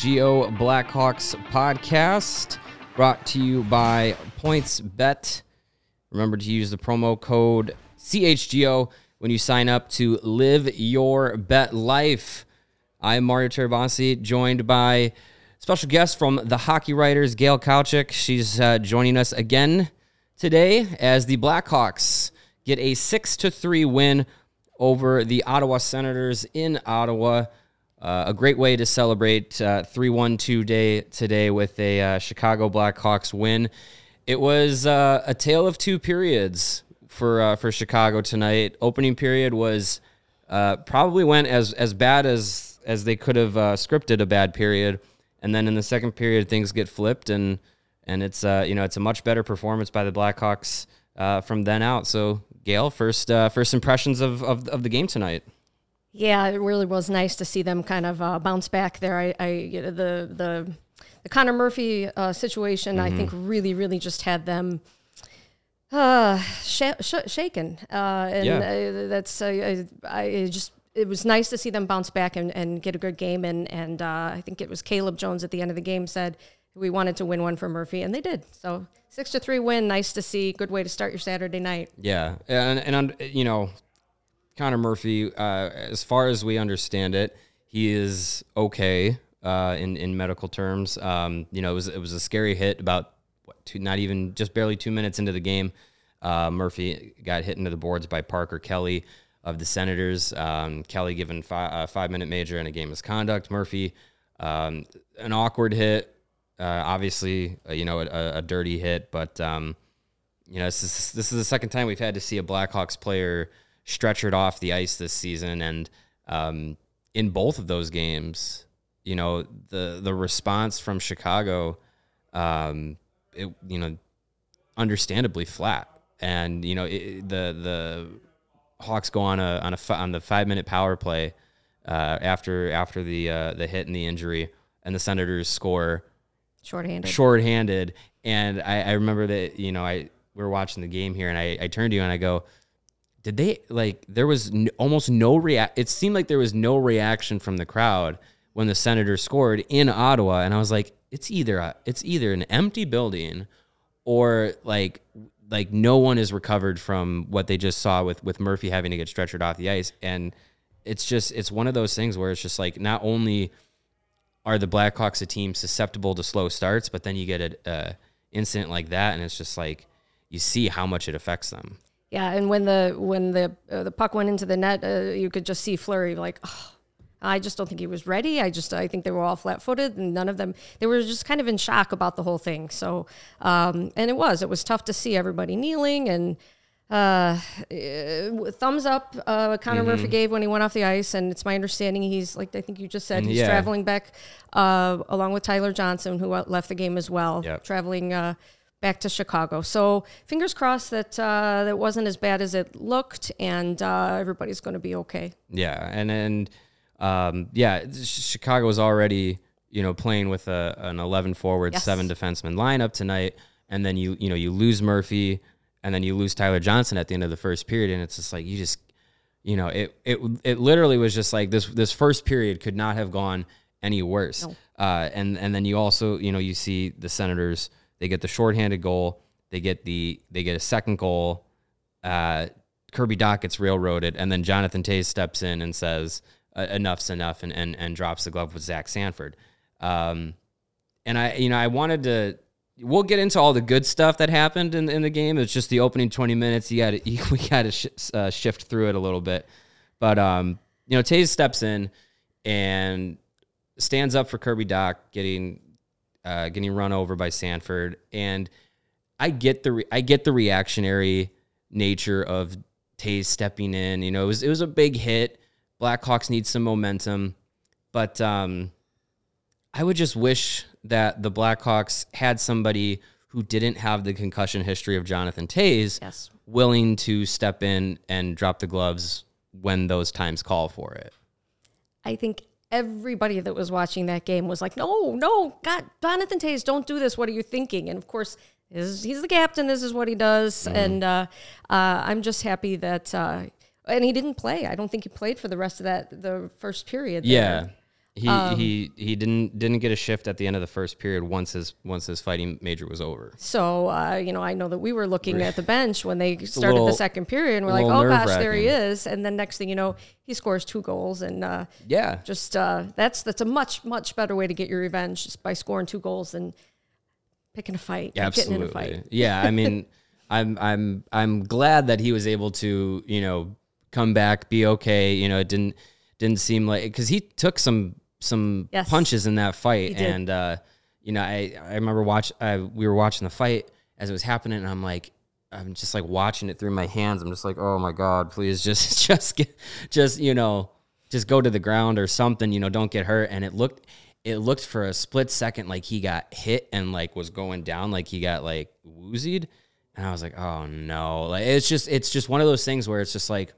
CHGO Blackhawks podcast brought to you by Points Bet. Remember to use the promo code CHGO when you sign up to live your bet life. I'm Mario Tirabassi, joined by special guest from the Hockey Writers, Gail Kauchak. She's uh, joining us again today as the Blackhawks get a 6 to 3 win over the Ottawa Senators in Ottawa. Uh, a great way to celebrate uh, 3-1-2 day today with a uh, Chicago Blackhawks win. It was uh, a tale of two periods for uh, for Chicago tonight. Opening period was uh, probably went as as bad as as they could have scripted a bad period, and then in the second period things get flipped and and it's you know it's a much better performance by the Blackhawks from then out. So Gail, first first impressions of, of of the game tonight. Yeah, it really was nice to see them kind of uh, bounce back there. I, I you know, the the the Connor Murphy uh, situation, I think, really, really just had them uh, sh- sh- shaken. Uh, and Yeah. uh, that's uh, I, I just it was nice to see them bounce back and, and get a good game. And and uh, I think it was Caleb Jones at the end of the game said we wanted to win one for Murphy, and they did. So six to three win, nice to see. Good way to start your Saturday night. Yeah, and and you know, Connor Murphy, uh, as far as we understand it, he is okay uh, in in medical terms. Um, you know, it was it was a scary hit about what, two, not even just barely two minutes into the game. Uh, Murphy got hit into the boards by Parker Kelly of the Senators. Um, Kelly given fi- a five minute major and a game misconduct. Murphy, um, an awkward hit. Uh, obviously, uh, you know, a, a dirty hit, but um, you know, this is this is the second time we've had to see a Blackhawks player stretchered off the ice this season, and um, in both of those games, you know, the the response from Chicago, um, it you know, understandably flat, and you know, it, the the Hawks go on a on a on the five minute power play uh, after after the uh, the hit and the injury, and the Senators score Shorthanded. shorthanded. And I, I remember that, you know, I we were watching the game here and I, I turned to you and I go, did they like there was n- almost no react it seemed like there was no reaction from the crowd when the Senators scored in Ottawa and I was like it's either a, it's either an empty building or like like no one is recovered from what they just saw with with Murphy having to get stretchered off the ice and it's just it's one of those things where it's just like not only are the Blackhawks a team susceptible to slow starts, but then you get an incident like that, and it's just like you see how much it affects them. Yeah, and when the when the uh, the puck went into the net, uh, you could just see Fleury like, oh, I just don't think he was ready. I just I think they were all flat footed, and none of them they were just kind of in shock about the whole thing. So, um, and it was it was tough to see everybody kneeling and. Uh, uh, thumbs up. Uh, Connor Murphy gave when he went off the ice, and it's my understanding he's like I think you just said he's Yeah. traveling back, uh, along with Tyler Johnson, who uh, left the game as well. Yep. Traveling uh, back to Chicago. So fingers crossed that uh, that wasn't as bad as it looked, and uh, everybody's going to be okay. Yeah, and and um, yeah, Chicago was already you know playing with a an eleven forward, Yes. seven defenseman lineup tonight, and then you you know you lose Murphy, and then you lose Tyler Johnson at the end of the first period, and it's just like you just you know it it it literally was just like this this first period could not have gone any worse. Uh, and and then you also you know you see the Senators they get the shorthanded goal, they get the they get a second goal. Uh, Kirby Dach gets railroaded, and then Jonathan Toews steps in and says "Uh, enough's enough, and, and and drops the glove with Zach Sanford. Um, and I you know I wanted to. We'll get into all the good stuff that happened in, in the game. It's just the opening twenty minutes. You got to we got to sh- uh, shift through it a little bit, but um, you know Toews steps in and stands up for Kirby Dach getting uh, getting run over by Sanford, and I get the re- I get the reactionary nature of Toews stepping in. You know, it was it was a big hit. Blackhawks need some momentum, but um, I would just wish that the Blackhawks had somebody who didn't have the concussion history of Jonathan Toews, Yes. willing to step in and drop the gloves when those times call for it. I think everybody that was watching that game was like, "No, no, God, Jonathan Toews, don't do this. What are you thinking?" And of course, is he's the captain. This is what he does, Mm-hmm. and uh, uh, I'm just happy that. Uh, and he didn't play. I don't think he played for the rest of that the first period. there. Yeah. He Um, he he didn't didn't get a shift at the end of the first period once his once his fighting major was over. So uh, you know, I know that we were looking at the bench when they started little- the second period, and we're like, "Oh gosh, there he is!" And then next thing you know, he scores two goals, and uh, Yeah. just uh, that's that's a much much better way to get your revenge just by scoring two goals than picking a fight, in a Absolutely. fight. Yeah, I mean, I'm I'm I'm glad that he was able to you know come back, be okay. You know, it didn't didn't seem like because he took some some Yes. punches in that fight, and uh, you know, I I remember watch I, we were watching the fight as it was happening, and I'm like. I'm just like watching it through my hands. I'm just like, oh my god, please just just get just you know just go to the ground or something. You know, don't get hurt. And it looked it looked for a split second like he got hit and like was going down, like he got like woozied. And I was like, oh no. Like it's just it's just one of those things where it's just like,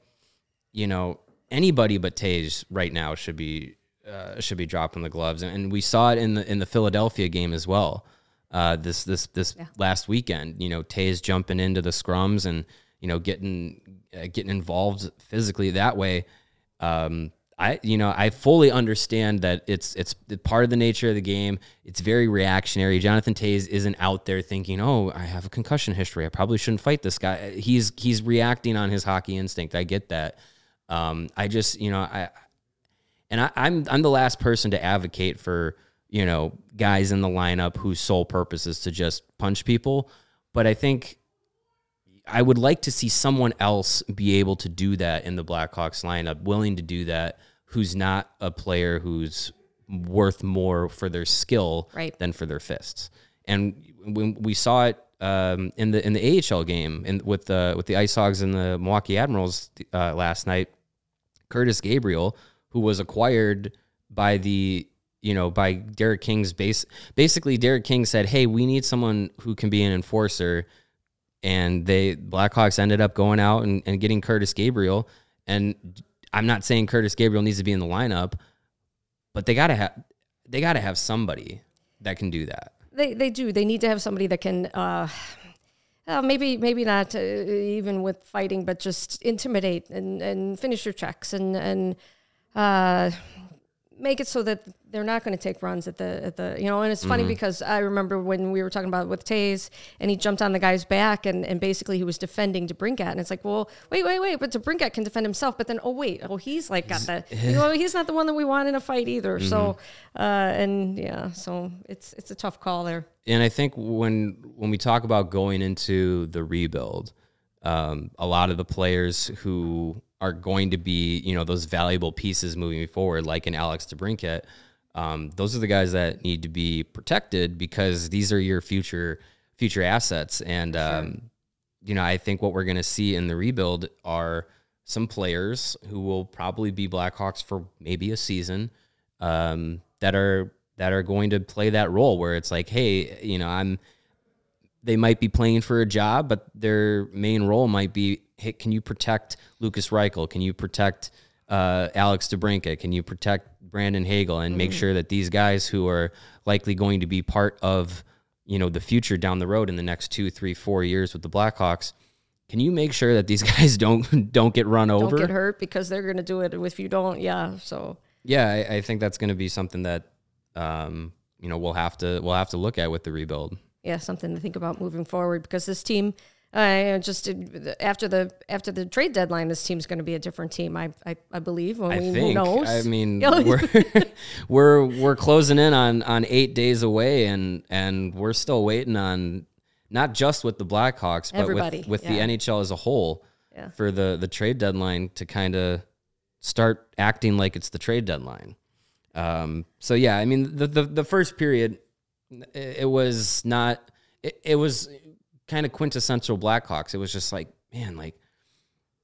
you know, anybody but Toews right now should be uh, should be dropping the gloves. And, and we saw it in the in the Philadelphia game as well. Uh, this this this last weekend, you know, Toews jumping into the scrums and you know getting uh, getting involved physically that way. Um, I you know I fully understand that it's it's part of the nature of the game. It's very reactionary. Jonathan Toews isn't out there thinking, "Oh, I have a concussion history. I probably shouldn't fight this guy." He's he's reacting on his hockey instinct. I get that. Um, I just you know I and I, I'm I'm the last person to advocate for you know guys in the lineup whose sole purpose is to just punch people. But I think I would like to see someone else be able to do that in the Blackhawks lineup, willing to do that, who's not a player who's worth more for their skill Right. than for their fists. And when we saw it um, in the in the AHL game in, with the with the Ice Hogs and the Milwaukee Admirals uh, last night, Curtis Gabriel, who was acquired by the you know by Derek King's base. Basically, Derek King said, "Hey, we need someone who can be an enforcer." And they Blackhawks ended up going out and, and getting Curtis Gabriel. And I'm not saying Curtis Gabriel needs to be in the lineup, but they gotta have they gotta have somebody that can do that. They they do. They need to have somebody that can. Uh, uh, maybe maybe not uh, even with fighting, but just intimidate and, and finish your checks and and uh, make it so that they're not going to take runs at the at the you know. And it's funny because I remember when we were talking about with Toews and he jumped on the guy's back and, and basically he was defending DeBrincat and it's like, well, wait, wait, wait, but DeBrincat can defend himself, but then oh wait, oh he's like got the you know he's not the one that we want in a fight either. So uh, and yeah, so it's it's a tough call there. and I think when when we talk about going into the rebuild, um, a lot of the players who are going to be, you know, those valuable pieces moving forward, like an Alex DeBrincat, um, those are the guys that need to be protected because these are your future future assets. And um, you know, I think what we're going to see in the rebuild are some players who will probably be Blackhawks for maybe a season um, that are that are going to play that role where it's like, hey, you know, I'm they might be playing for a job, but their main role might be, hey, can you protect Lukas Reichel? Can you protect uh, Alex DeBrincat? Can you protect Brandon Hagel and make sure that these guys who are likely going to be part of you know the future down the road in the next two, three, four years with the Blackhawks, can you make sure that these guys don't don't get run over? Don't get hurt because they're going to do it if you don't. Yeah. So Yeah, I, I think that's going to be something that um, you know we'll have to we'll have to look at with the rebuild. yeah, something to think about moving forward because this team, uh, just uh, after the after the trade deadline, this team's going to be a different team. I I, I believe. I I mean, think. who knows? I mean, we're we're we're closing in on on eight days away, and and we're still waiting on not just with the Blackhawks, but Everybody, with with yeah. the NHL as a whole Yeah. for the the trade deadline to kind of start acting like it's the trade deadline. Um, so yeah, I mean the the, the first period, it, it was not. It, it was kind of quintessential Blackhawks. It was just like man, like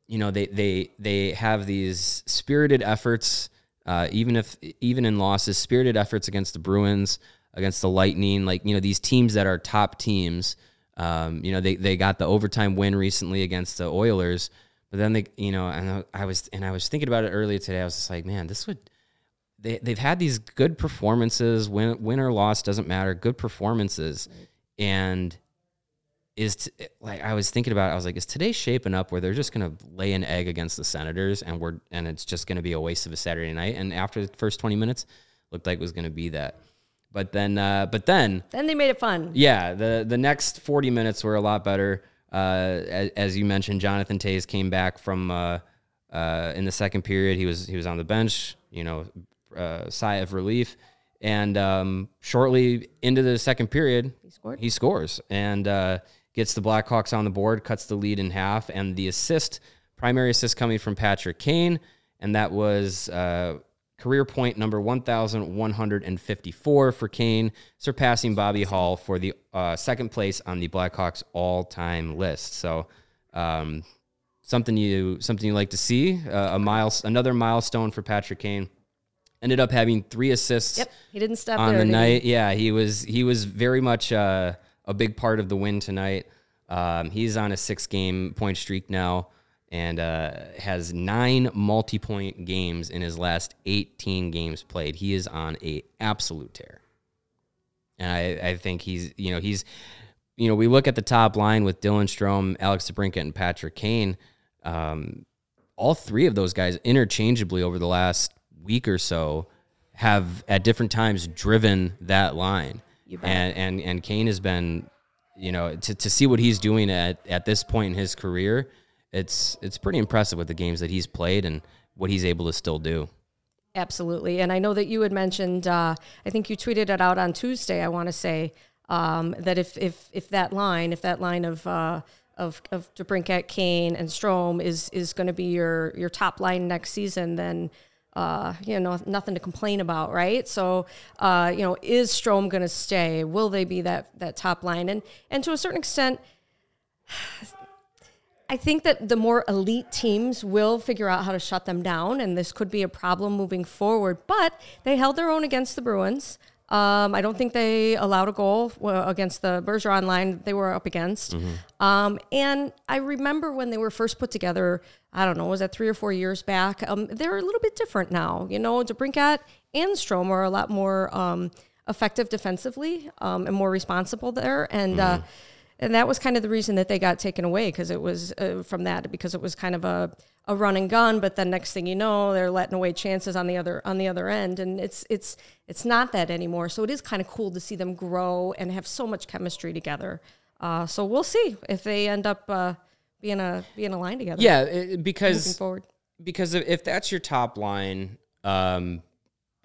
you know they they they have these spirited efforts uh, even if even in losses spirited efforts against the bruins against the lightning like you know these teams that are top teams um, you know they, they got the overtime win recently against the oilers but then they you know and I was and I was thinking about it earlier today. I was just like man this would they, they've had these good performances win, win or loss doesn't matter good performances. And is t- like I was thinking about it, I was like, is today shaping up where they're just gonna lay an egg against the Senators and we're and it's just gonna be a waste of a Saturday night? And after the first twenty minutes, looked like it was gonna be that. But then uh, but then then they made it fun. yeah, the the next forty minutes were a lot better. Uh, as, as you mentioned, Jonathan Toews came back from uh, uh, in the second period. He was he was on the bench. You know, uh, sigh of relief. And um, shortly into the second period, he scored. He scores and uh, gets the Blackhawks on the board, cuts the lead in half, and the assist, primary assist coming from Patrick Kane, and that was uh, career point number 1,154 for Kane, surpassing Bobby Hull for the uh, second place on the Blackhawks all-time list. So, um, something you something you like to see, uh, a miles another milestone for Patrick Kane. Ended up having three assists Yep, he didn't stop on there. the did he? night. Yeah, he was he was very much uh, a big part of the win tonight. Um, he's on a six game point streak now and uh, has nine multi point games in his last 18 games played. He is on a absolute tear. And I, I think he's, you know, he's, you know, we look at the top line with Dylan Strome, Alex DeBrincat, and Patrick Kane. Um, all three of those guys interchangeably over the last week or so have at different times driven that line. You bet. And and and Kane has been, you know, to, to see what he's doing at, at this point in his career, it's it's pretty impressive with the games that he's played and what he's able to still do. Absolutely. And I know that you had mentioned, uh, I think you tweeted it out on Tuesday, I want to say, um, that if, if, if that line, if that line of, uh, of, of DeBrincat, Kane, and Strome is, is going to be your, your top line next season, then, uh, you know, nothing to complain about, right? So, uh, you know, is Strome going to stay? Will they be that, that top line? And, and to a certain extent, I think that the more elite teams will figure out how to shut them down, and this could be a problem moving forward. But they held their own against the Bruins. Um, I don't think they allowed a goal uh, against the Bergeron line they were up against. Um, and I remember when they were first put together, I don't know, was that three or four years back? Um, they're a little bit different now. You know, DeBrincat and Strome are a lot more um, effective defensively um, and more responsible there. And uh, and that was kind of the reason that they got taken away because it was uh, from that because it was kind of a, a run and gun but then next thing you know they're letting away chances on the other on the other end. And it's it's it's not that anymore. So it is kind of cool to see them grow and have so much chemistry together. Uh, so we'll see if they end up uh, being a being a line together. Yeah, it- because because if, if that's your top line, um,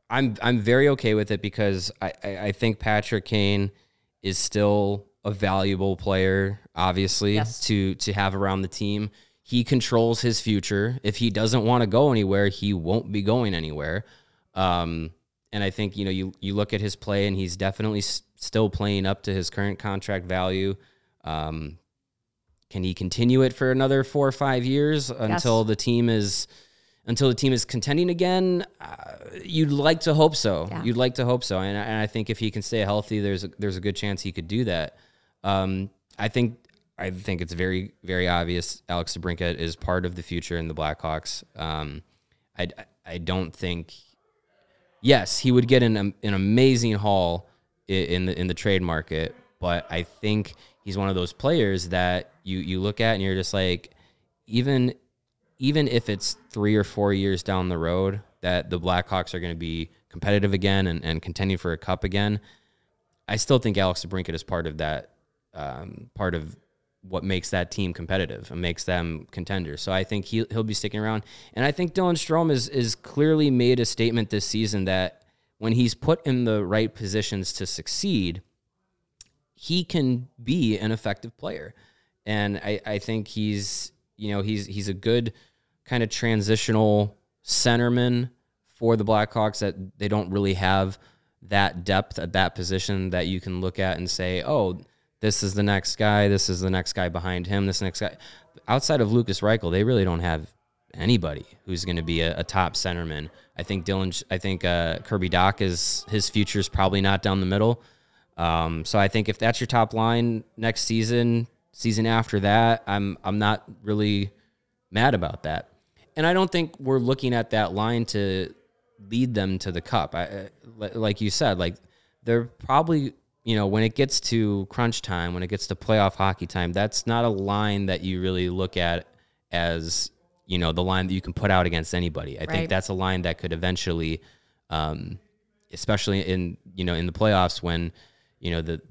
I'm I'm very okay with it because I, I, I think Patrick Kane is still a valuable player, obviously, Yes. to to have around the team. He controls his future. If he doesn't want to go anywhere, he won't be going anywhere. Um, and I think you know you you look at his play, and he's definitely s- still playing up to his current contract value. Um, can he continue it for another four or five years until the team is until the team is contending again? Uh, you'd like to hope so. Yeah. You'd like to hope so, and, I- and I think if he can stay healthy, there's a, there's a good chance he could do that. Um, I think I think it's very very obvious. Alex DeBrincat is part of the future in the Blackhawks. Um, I I don't think. Yes, he would get an an amazing haul in the in the trade market, but I think he's one of those players that you you look at and you're just like, even even if it's three or four years down the road that the Blackhawks are going to be competitive again and, and contending for a cup again, I still think Alex DeBrincat is part of that, um, part of what makes that team competitive and makes them contenders. So I think he'll, he'll be sticking around. And I think Dylan Strome is, is clearly made a statement this season that when he's put in the right positions to succeed, he can be an effective player. And I, I think he's, you know, he's, he's a good kind of transitional centerman for the Blackhawks that they don't really have that depth at that position that you can look at and say, oh, this is the next guy, this is the next guy behind him, this next guy. Outside of Lukas Reichel, they really don't have anybody who's going to be a, a, top centerman. I think Dylan, I think uh, Kirby Dach is his future is probably not down the middle. Um, so I think if that's your top line next season, season after that, I'm I'm not really mad about that. And I don't think we're looking at that line to lead them to the cup. I, like you said, like they're probably you know, when it gets to crunch time, when it gets to playoff hockey time, that's not a line that you really look at as, you know, the line that you can put out against anybody. I right. think that's a line that could eventually, um, especially in, you know, in the playoffs when, you know, the,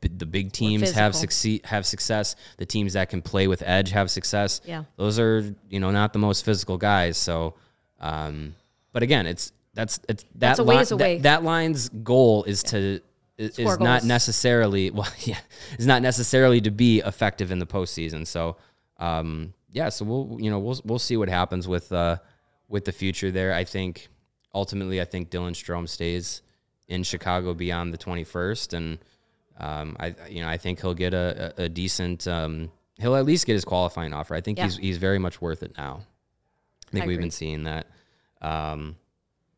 the big teams have succeed have success. The teams that can play with edge have success. Yeah, those are you know not the most physical guys. So, um, but again, it's that's it's that that's line, that, that, line's goal is yeah. to is, is not necessarily well, yeah, is not necessarily to be effective in the postseason. So, um, yeah, so we'll you know we'll we'll see what happens with uh, with the future there. I think ultimately, I think Dylan Strome stays in Chicago beyond the twenty first, and um, I you know I think he'll get a, a, a decent. Um, he'll at least get his qualifying offer. I think yeah. he's he's very much worth it now. I think I we've agree. been seeing that. Um,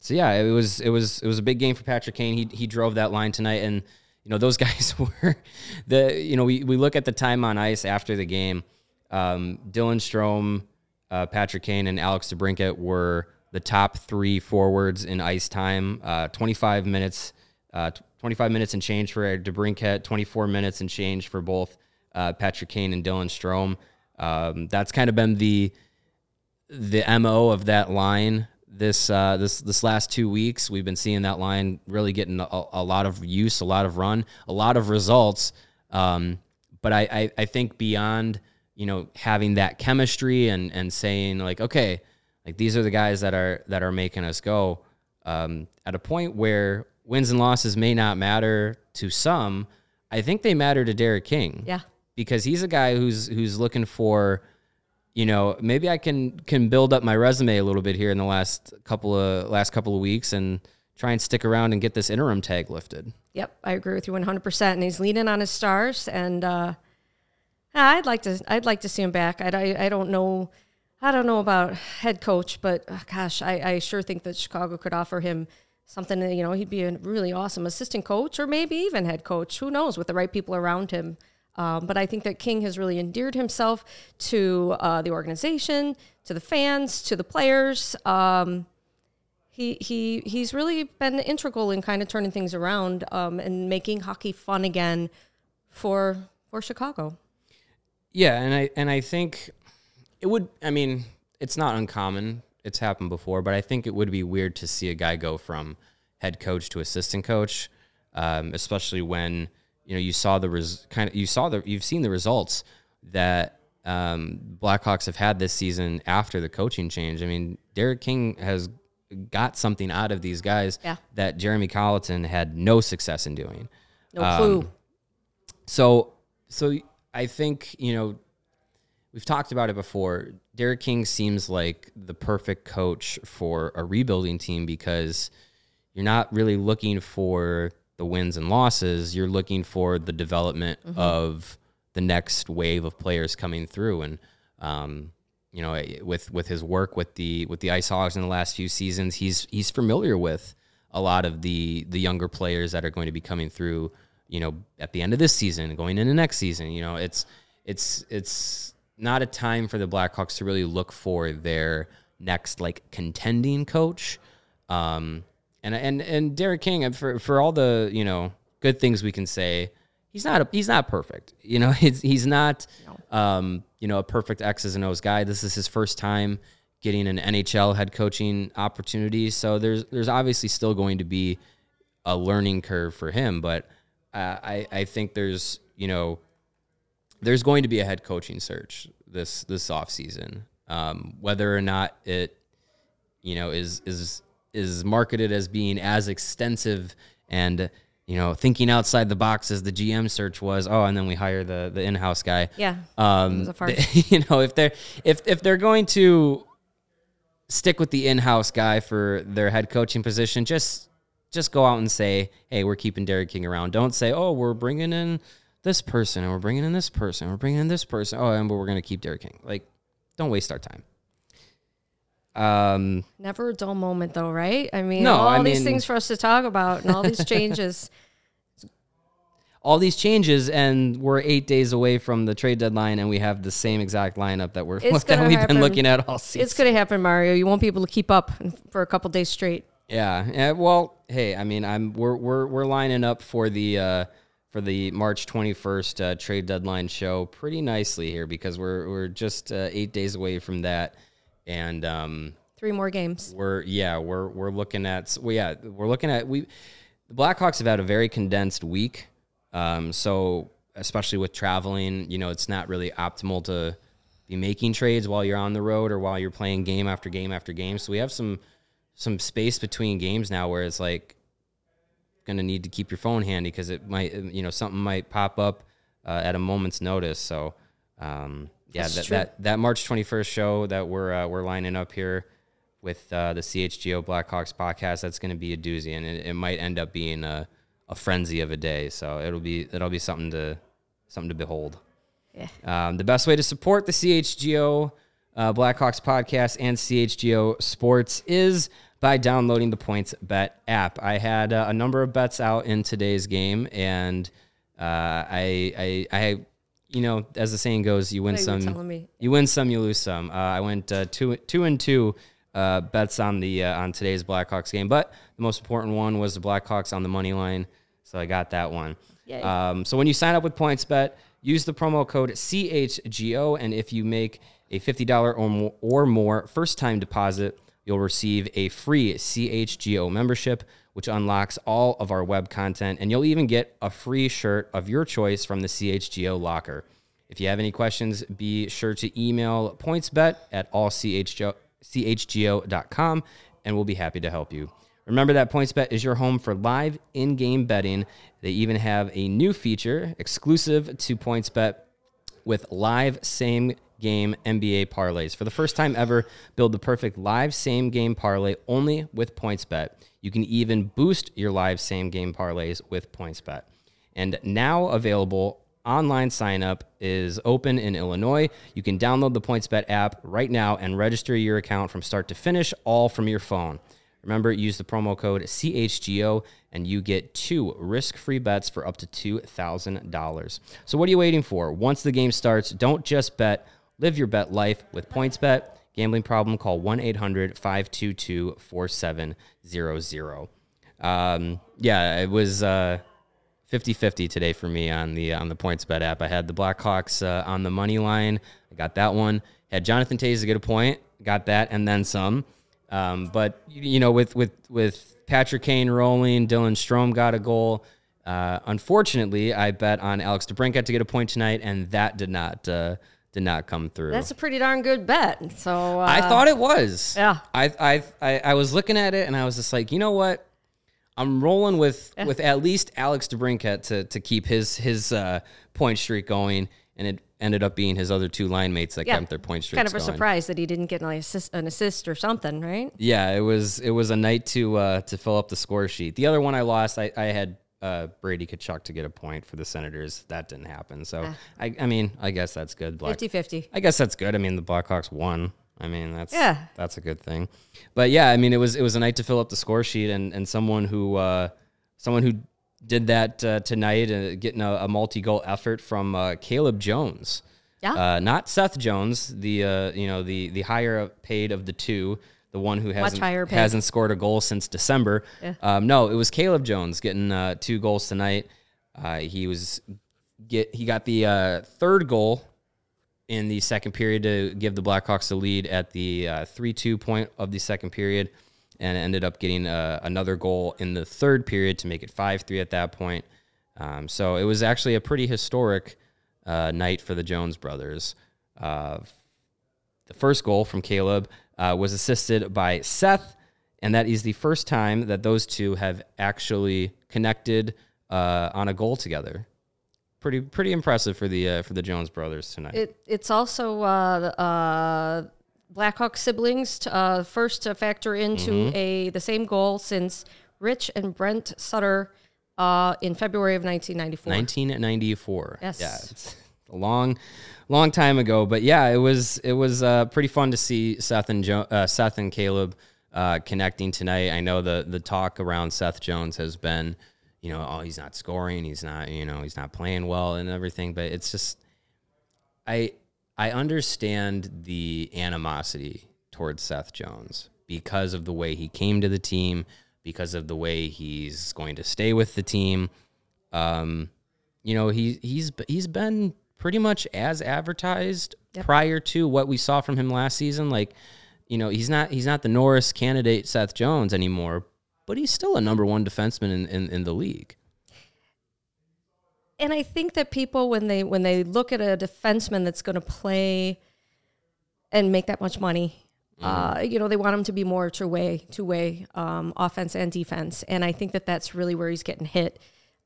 so yeah, it was it was it was a big game for Patrick Kane. He he drove that line tonight, and you know those guys were the you know we we look at the time on ice after the game. Um, Dylan Strome, uh, Patrick Kane, and Alex DeBrincat were the top three forwards in ice time. Uh, 25 minutes, uh, 25 minutes and change for DeBrincat, 24 minutes and change for both uh, Patrick Kane and Dylan Strome. Um, that's kind of been the the mo of that line this uh, this this last two weeks. We've been seeing that line really getting a, a lot of use, a lot of run, a lot of results. Um, but I, I, I think beyond you know having that chemistry and and saying like okay, like these are the guys that are that are making us go. Um, at a point where wins and losses may not matter to some, I think they matter to Derek King. Yeah, because he's a guy who's who's looking for you know, maybe I can can build up my resume a little bit here in the last couple of last couple of weeks and try and stick around and get this interim tag lifted. Yep, I agree with you 100%. And he's leaning on his stars, and uh, I'd like to I'd like to see him back. I, I, I don't know I don't know about head coach, but uh, gosh, I, I sure think that Chicago could offer him something. You know, he'd be a really awesome assistant coach, or maybe even head coach. Who knows? With the right people around him. Um, but I think that King has really endeared himself to uh, the organization, to the fans, to the players. Um, he he he's really been integral in kind of turning things around um, and making hockey fun again for for Chicago. Yeah, and I and I think it would. I mean, it's not uncommon. It's happened before, but I think it would be weird to see a guy go from head coach to assistant coach, um, especially when you know you saw the res- kind of you saw the you've seen the results that um, Blackhawks have had this season after the coaching change. I mean, Derek King has got something out of these guys yeah. that Jeremy Colliton had no success in doing. No um, clue. So, so I think you know we've talked about it before. Derek King seems like the perfect coach for a rebuilding team because you're not really looking for the wins and losses, you're looking for the development mm-hmm. of the next wave of players coming through. And um, you know, with with his work with the with the Ice Hogs in the last few seasons, he's he's familiar with a lot of the the younger players that are going to be coming through. you know, at the end of this season, going into next season. You know, it's it's it's not a time for the Blackhawks to really look for their next like contending coach. Um, and and and Derek King for for all the you know good things we can say, he's not a, he's not perfect. You know, he's he's not um, you know a perfect X's and O's guy. This is his first time getting an NHL head coaching opportunity, so there's there's obviously still going to be a learning curve for him. But uh, I I think there's you know there's going to be a head coaching search this this off season. Um, whether or not it you know is is is marketed as being as extensive and you know thinking outside the box as the GM search was. Oh, and then we hire the the in house guy. Yeah. Um, farce. you know if they're if if they're going to stick with the in house guy for their head coaching position, just just go out and say, hey, we're keeping Derek King around. Don't say, oh, we're bringing in this person and we're bringing in this person, we're bringing in this person. Oh, and but we're going to keep Derek King. Like, don't waste our time. Um, Never a dull moment, though, right? I mean, No, all I these mean- things for us to talk about and all these changes. all these changes, and we're eight days away from the trade deadline, and we have the same exact lineup that we're it's that we've happen. been looking at all season. it's going to happen, Mario. You won't be able to keep up for a couple days straight. Yeah. yeah. Well, hey, I mean, I'm we're we're we're lining up for the uh, for the March 21st uh, trade deadline show pretty nicely here because we're we're just uh, eight days away from that, and um, Three more games. we're yeah we're we're looking at well, yeah we're looking at we the Blackhawks have had a very condensed week, um, so especially with traveling, you know, it's not really optimal to be making trades while you're on the road or while you're playing game after game after game. So we have some some space between games now where it's like going to need to keep your phone handy because it might you know something might pop up uh, at a moment's notice. So um, yeah, that, that that March 21st show that we're uh, we're lining up here with uh, the CHGO Blackhawks podcast, that's going to be a doozy, and it, it might end up being a, a frenzy of a day. So it'll be it'll be something to something to behold. Yeah. Um, the best way to support the CHGO uh, Blackhawks podcast and CHGO Sports is by downloading the Points Bet app. I had uh, a number of bets out in today's game, and uh, I, I, I, you know, as the saying goes, you win thought you some, you win some, you lose some. Uh, I went uh, two, two and two uh, bets on the uh, on today's Blackhawks game, but the most important one was the Blackhawks on the money line, so I got that one. Um, so when you sign up with PointsBet, use the promo code CHGO, and if you make a $50 or more, or more first time deposit, you'll receive a free CHGO membership, which unlocks all of our web content, and you'll even get a free shirt of your choice from the CHGO locker. If you have any questions, be sure to email pointsbet at allchgo.com, and we'll be happy to help you. Remember that PointsBet is your home for live in-game betting. They even have a new feature exclusive to PointsBet with live same game NBA parlays. For the first time ever, build the perfect live same game parlay only with PointsBet. You can even boost your live same game parlays with PointsBet. And now available online sign up is open in Illinois. You can download the PointsBet app right now and register your account from start to finish all from your phone. Remember, use the promo code CHGO and you get two risk free bets for up to $2,000. So, what are you waiting for? Once the game starts, don't just bet, live your bet life with PointsBet. Gambling problem, call 1 800 522 4700. Um, Yeah, it was. Uh, 50-50 today for me on the on the points bet app. I had the Blackhawks uh, on the money line. I got that one. Had Jonathan Toews to get a point. Got that and then some. Um, but you know, with with with Patrick Kane rolling, Dylan Strome got a goal. Uh, unfortunately, I bet on Alex DeBrincat to get a point tonight, and that did not uh, did not come through. That's a pretty darn good bet. So uh, I thought it was. yeah. I, I I I was looking at it and I was just like, you know what? I'm rolling with with at least Alex DeBrincat to to keep his his uh, point streak going, and it ended up being his other two line mates that yeah, kept their point streak. kind of a going. surprise that he didn't get an assist, an assist or something, right? Yeah, it was it was a night to uh, to fill up the score sheet. The other one I lost, I, I had uh, Brady Tkachuk to get a point for the Senators. That didn't happen. So I I mean I guess that's good. Black, 50-50. I guess that's good. I mean the Blackhawks won. I mean that's Yeah. that's a good thing. But yeah, I mean it was it was a night to fill up the score sheet and and someone who uh, someone who did that uh, tonight, uh, getting a, a multi-goal effort from uh, Caleb Jones. Yeah. Uh, not Seth Jones, the uh, you know the the higher paid of the two, the one who hasn't hasn't scored a goal since December. Yeah. Um, no, it was Caleb Jones getting uh, two goals tonight. Uh, he was get he got the uh, third goal in the second period to give the Blackhawks the lead at the uh, three two point of the second period, and ended up getting uh, another goal in the third period to make it five three at that point. Um, so it was actually a pretty historic uh, night for the Jones brothers. Uh, the first goal from Caleb uh, was assisted by Seth, and that is the first time that those two have actually connected uh, on a goal together. Pretty pretty impressive for the uh, for the Jones brothers tonight. It, it's also uh, the, uh, Blackhawk siblings uh, first to factor into Mm-hmm. a the same goal since Rich and Brent Sutter uh, in February of 1994. 1994. Yes. Yeah, it's a long, long time ago. But yeah, it was it was uh, pretty fun to see Seth and jo- uh, Seth and Caleb uh, connecting tonight. I know the the talk around Seth Jones has been, you know, oh he's not scoring, he's not, you know, he's not playing well and everything. But it's just, I I understand the animosity towards Seth Jones because of the way he came to the team, because of the way he's going to stay with the team. Um, you know, he he's he's been pretty much as advertised prior to what we saw from him last season. Like, you know, he's not he's not the Norris candidate Seth Jones anymore, but he's still a number one defenseman in, in, in the league. and I think that people when they when they look at a defenseman that's going to play and make that much money, uh, you know, they want him to be more two way two way um, offense and defense, and I think that that's really where he's getting hit.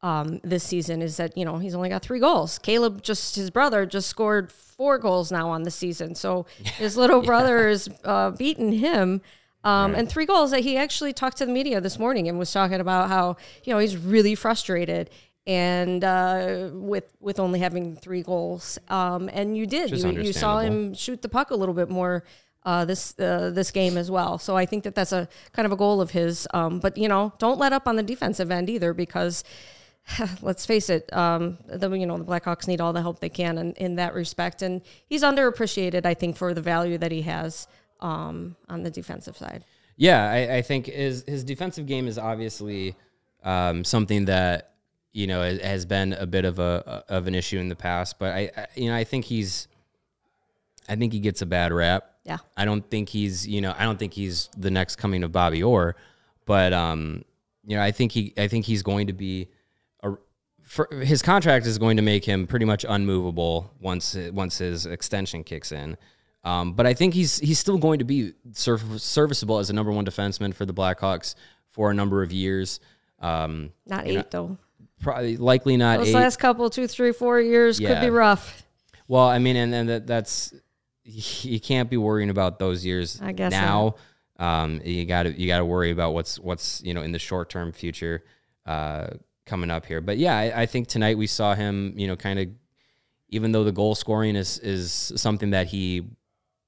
Um, this season is that you know he's only got three goals. Caleb just his brother just scored four goals now on the season, so his little brother is uh, beating him. Um, And three goals that he actually talked to the media this morning and was talking about how you know he's really frustrated and uh, with with only having three goals. Um, and you did you, you saw him shoot the puck a little bit more uh, this uh, this game as well. So I think that that's a kind of a goal of his. Um, but you know, don't let up on the defensive end either because let's face it, um, the you know the Blackhawks need all the help they can in, in that respect, and he's underappreciated, I think, for the value that he has um, on the defensive side. Yeah, I, I think his his defensive game is obviously um, something that you know has- been a bit of a of an issue in the past. But I, I you know I think he's I think he gets a bad rap. Yeah. I don't think he's you know I don't think he's the next coming of Bobby Orr, but um you know I think he I think he's going to be for, his contract is going to make him pretty much unmovable once once his extension kicks in. Um, but I think he's he's still going to be serv- serviceable as a number one defenseman for the Blackhawks for a number of years. Um, Not you know, eight though. probably likely not Those eight. last couple, two, three, four years could be rough. Well, I mean, and then that, that's you can't be worrying about those years I guess now. Um, you got to you got to worry about what's what's you know in the short term future uh, coming up here. But yeah, I, I think tonight we saw him. You know, kind of even though the goal scoring is is something that he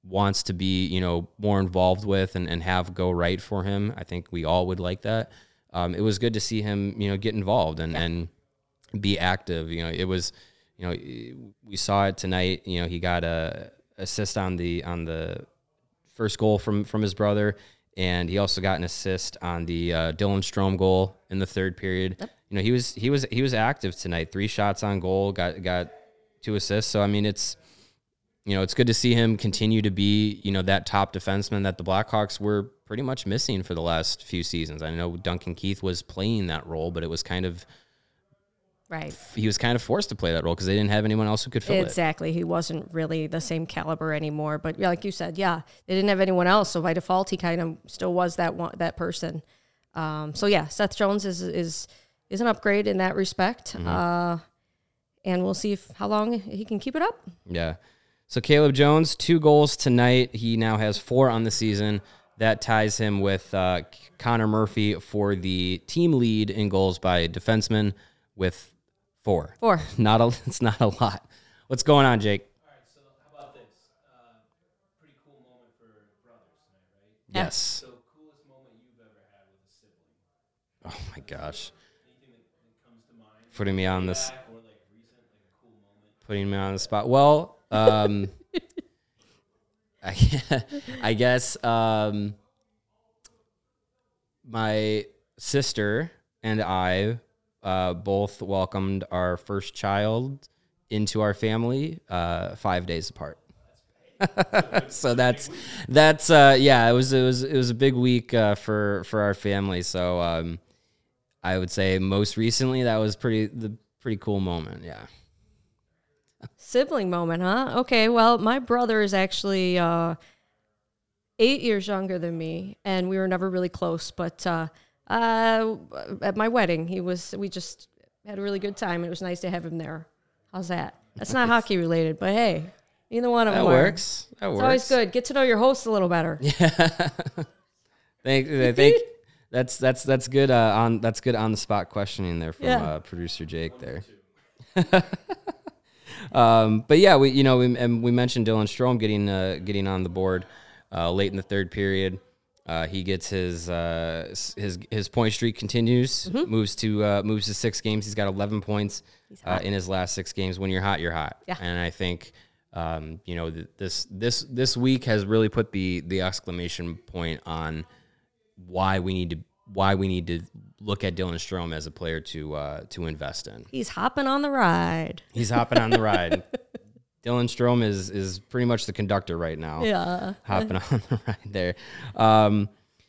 wants to be you know more involved with and, and have go right for him. I think we all would like that. Um, it was good to see him you know get involved and and be active. You know, it was, you know, we saw it tonight. You know, he got a assist on the on the first goal from from his brother, and he also got an assist on the uh, Dylan Strome goal in the third period. You know, he was he was he was active tonight. Three shots on goal, got got two assists. So I mean, it's you know, it's good to see him continue to be, you know, that top defenseman that the Blackhawks were pretty much missing for the last few seasons. I know Duncan Keith was playing that role, but it was kind of Right. he was kind of forced to play that role because they didn't have anyone else who could fill it. Exactly. He wasn't really the same caliber anymore. But like you said, yeah, they didn't have anyone else. So by default, he kind of still was that one, that person. Um, so yeah, Seth Jones is is is an upgrade in that respect. Mm-hmm. Uh, and we'll see if how long he can keep it up. Yeah. So Caleb Jones, two goals tonight. He now has four on the season. That ties him with uh, Connor Murphy for the team lead in goals by defensemen with four. Four. Not a. It's not a lot. What's going on, Jake? So how about this? Uh, pretty cool moment for brothers tonight, right? Yes. So coolest moment you've ever had with a sibling? Oh my gosh. Anything that, that comes putting me on this, putting me on the spot. Well, um, I, I guess um, my sister and I uh, both welcomed our first child into our family uh, five days apart. so that's that's uh, yeah, it was it was it was a big week uh, for for our family. So um, I would say most recently that was pretty the pretty cool moment. Yeah. Sibling moment, huh? Okay, well, my brother is actually uh, eight years younger than me, and we were never really close. But uh, uh, at my wedding, he was. We just had a really good time. It was nice to have him there. How's that? That's not hockey related, but hey, either one of them works. That works. It's works. always good. Get to know your host a little better. Yeah. Thank, I think that's that's that's good uh, on that's good on the spot questioning there from Yeah. uh, producer Jake there. um, but yeah, we you know we, and we mentioned Dylan Strome getting uh, getting on the board uh, late in the third period. Uh, he gets his uh, his his point streak continues, Mm-hmm. moves to uh, moves to six games. He's got 11 points uh, in his last six games. When you're hot, you're hot. Yeah. And I think um, you know th- this this this week has really put the the exclamation point on why we need to why we need to look at Dylan Strome as a player to uh, to invest in. He's hopping on the ride. He's hopping on the ride. Dylan Strome is is pretty much the conductor right now. Yeah. hopping on the ride there. Um,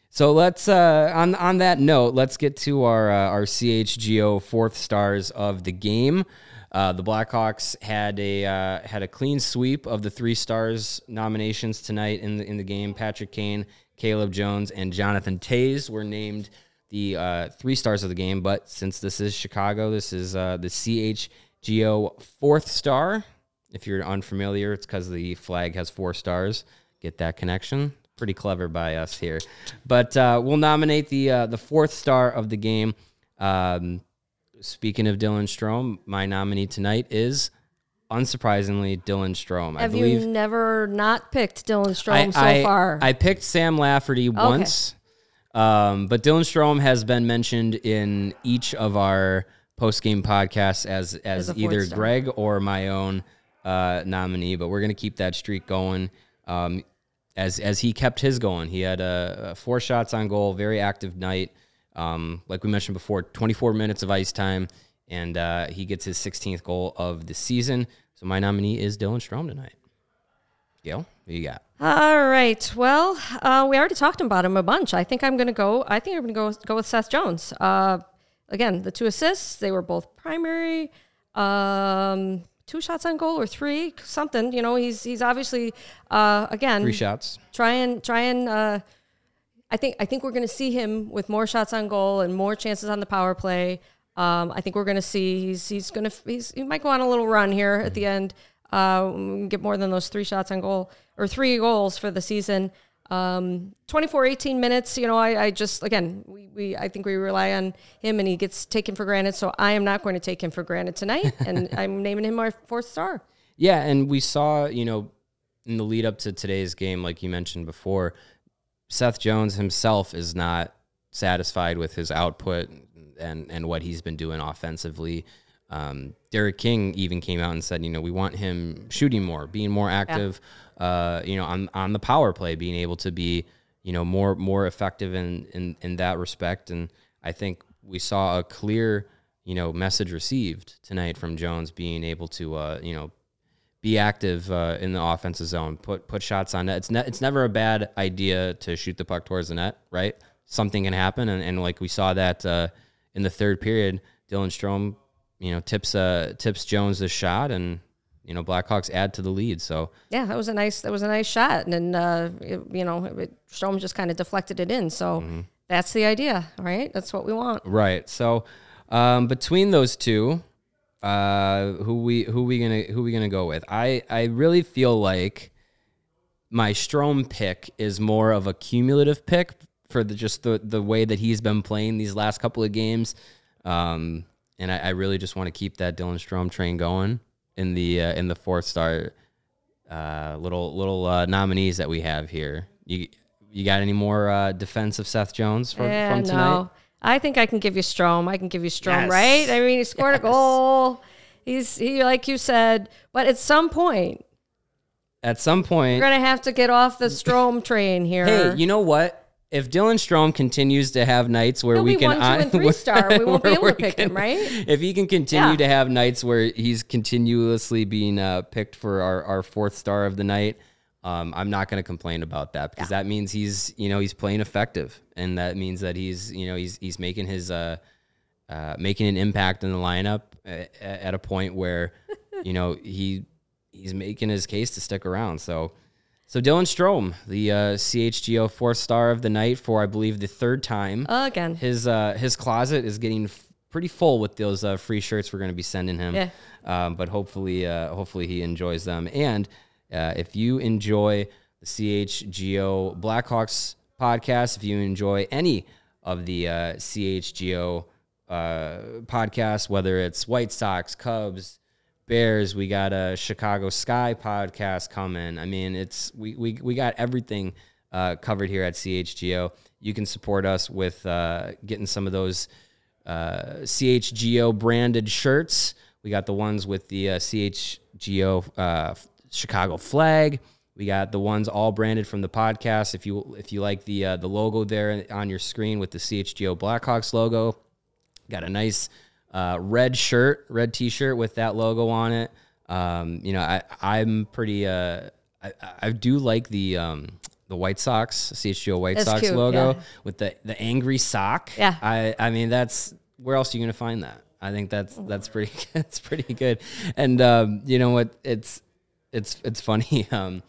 so let's uh, on on that note, let's get to our uh, our CHGO fourth stars of the game. Uh, the Blackhawks had a uh, had a clean sweep of the three stars nominations tonight in the in the game. Patrick Kane, Caleb Jones, and Jonathan Toews were named the uh, three stars of the game. But since this is Chicago, this is uh, the CHGO fourth star. If you're unfamiliar, it's because the flag has four stars. Get that connection? Pretty clever by us here. But uh, we'll nominate the uh, the fourth star of the game. Um, speaking of Dylan Strome, my nominee tonight is unsurprisingly Dylan Strome. I Have believe you never not picked Dylan Strome I, so I- far? I picked Sam Lafferty once, um, but Dylan Strome has been mentioned in each of our post game podcasts as as As either star. Greg or my own uh, nominee. But we're gonna keep that streak going. Um, as as he kept his going, he had uh, four shots on goal, very active night. Um, like we mentioned before, 24 minutes of ice time, and uh, he gets his 16th goal of the season. So my nominee is Dylan Strome tonight. Gail, what you got? All right. Well, uh, we already talked about him a bunch. I think I'm going to go. I think I'm going to go go with Seth Jones. Uh, again, the two assists. They were both primary. Um, two shots on goal or three, something. You know, he's he's obviously uh, again Three shots. try and try and uh, I think I think we're going to see him with more shots on goal and more chances on the power play. Um, I think we're going to see he's he's going to he's he might go on a little run here at the end. Uh, get more than those three shots on goal or three goals for the season. Um, 24, 18 minutes. You know, I, I just again we, we I think we rely on him and he gets taken for granted. So I am not going to take him for granted tonight, and I'm naming him our fourth star. Yeah, and we saw, you know, in the lead up to today's game, like you mentioned before, Seth Jones himself is not satisfied with his output and and what he's been doing offensively. Um, Derek King even came out and said, you know, we want him shooting more, being more active, uh, you know, on on the power play, being able to be, you know, more more effective in in in that respect. And I think we saw a clear, you know, message received tonight from Jones being able to, uh, you know, be active uh, in the offensive zone, put put shots on net. It's ne- it's never a bad idea to shoot the puck towards the net, right? Something can happen, and, and like we saw that uh, in the third period, Dylan Strome, you know, tips uh, tips Jones the shot, and you know Blackhawks add to the lead. So Yeah, that was a nice that was a nice shot, and then uh, it- you know it, Strome just kind of deflected it in. So that's the idea, right? That's what we want. right, so um, between those two, uh, who we who we gonna who we gonna go with? I I really feel like my Strome pick is more of a cumulative pick for the just the the way that he's been playing these last couple of games, um, and I, I really just want to keep that Dylan Strome train going in the uh, in the fourth star uh, little little uh, nominees that we have here. You you got any more uh, defense of Seth Jones from, yeah, from tonight? no. I think I can give you Strome. I can give you Strome, Yes. right? I mean, he scored Yes. a goal. He's he like you said, but at some point At some point, we're gonna have to get off the Strome train here. hey, you know what? If Dylan Strome continues to have nights where He'll we can one, two, and three star. We won't be able to pick him, right? If he can continue Yeah. to have nights where he's continuously being uh, picked for our, our fourth star of the night, um, I'm not going to complain about that because that means he's you know he's playing effective, and that means that he's you know he's he's making his uh, uh, making an impact in the lineup at, at a point where you know he he's making his case to stick around. So. So Dylan Strome, the uh, CHGO fourth star of the night for I believe the third time. Again. His uh, his closet is getting f- pretty full with those uh, free shirts we're going to be sending him. Yeah. Um, but hopefully, uh, hopefully he enjoys them. And uh, if you enjoy the CHGO Blackhawks podcast, if you enjoy any of the uh, CHGO uh, podcasts, whether it's White Sox, Cubs, Bears, we got a Chicago Sky podcast coming. I mean, it's we we, we got everything uh, covered here at CHGO. You can support us with uh, getting some of those uh, CHGO branded shirts. We got the ones with the uh, CHGO uh, Chicago flag. We got the ones all branded from the podcast. If you if you like the uh, the logo there on your screen with the CHGO Blackhawks logo, got a nice uh, red shirt, red T-shirt with that logo on it. Um, you know, I I'm pretty. Uh, I, I do like the um, the White Sox CHGO White That's Sox cute, logo yeah. with the the angry sock. Yeah. I I mean that's where else are you gonna find that? I think that's that's pretty that's pretty good. And um, you know what? It's it's it's funny. Um,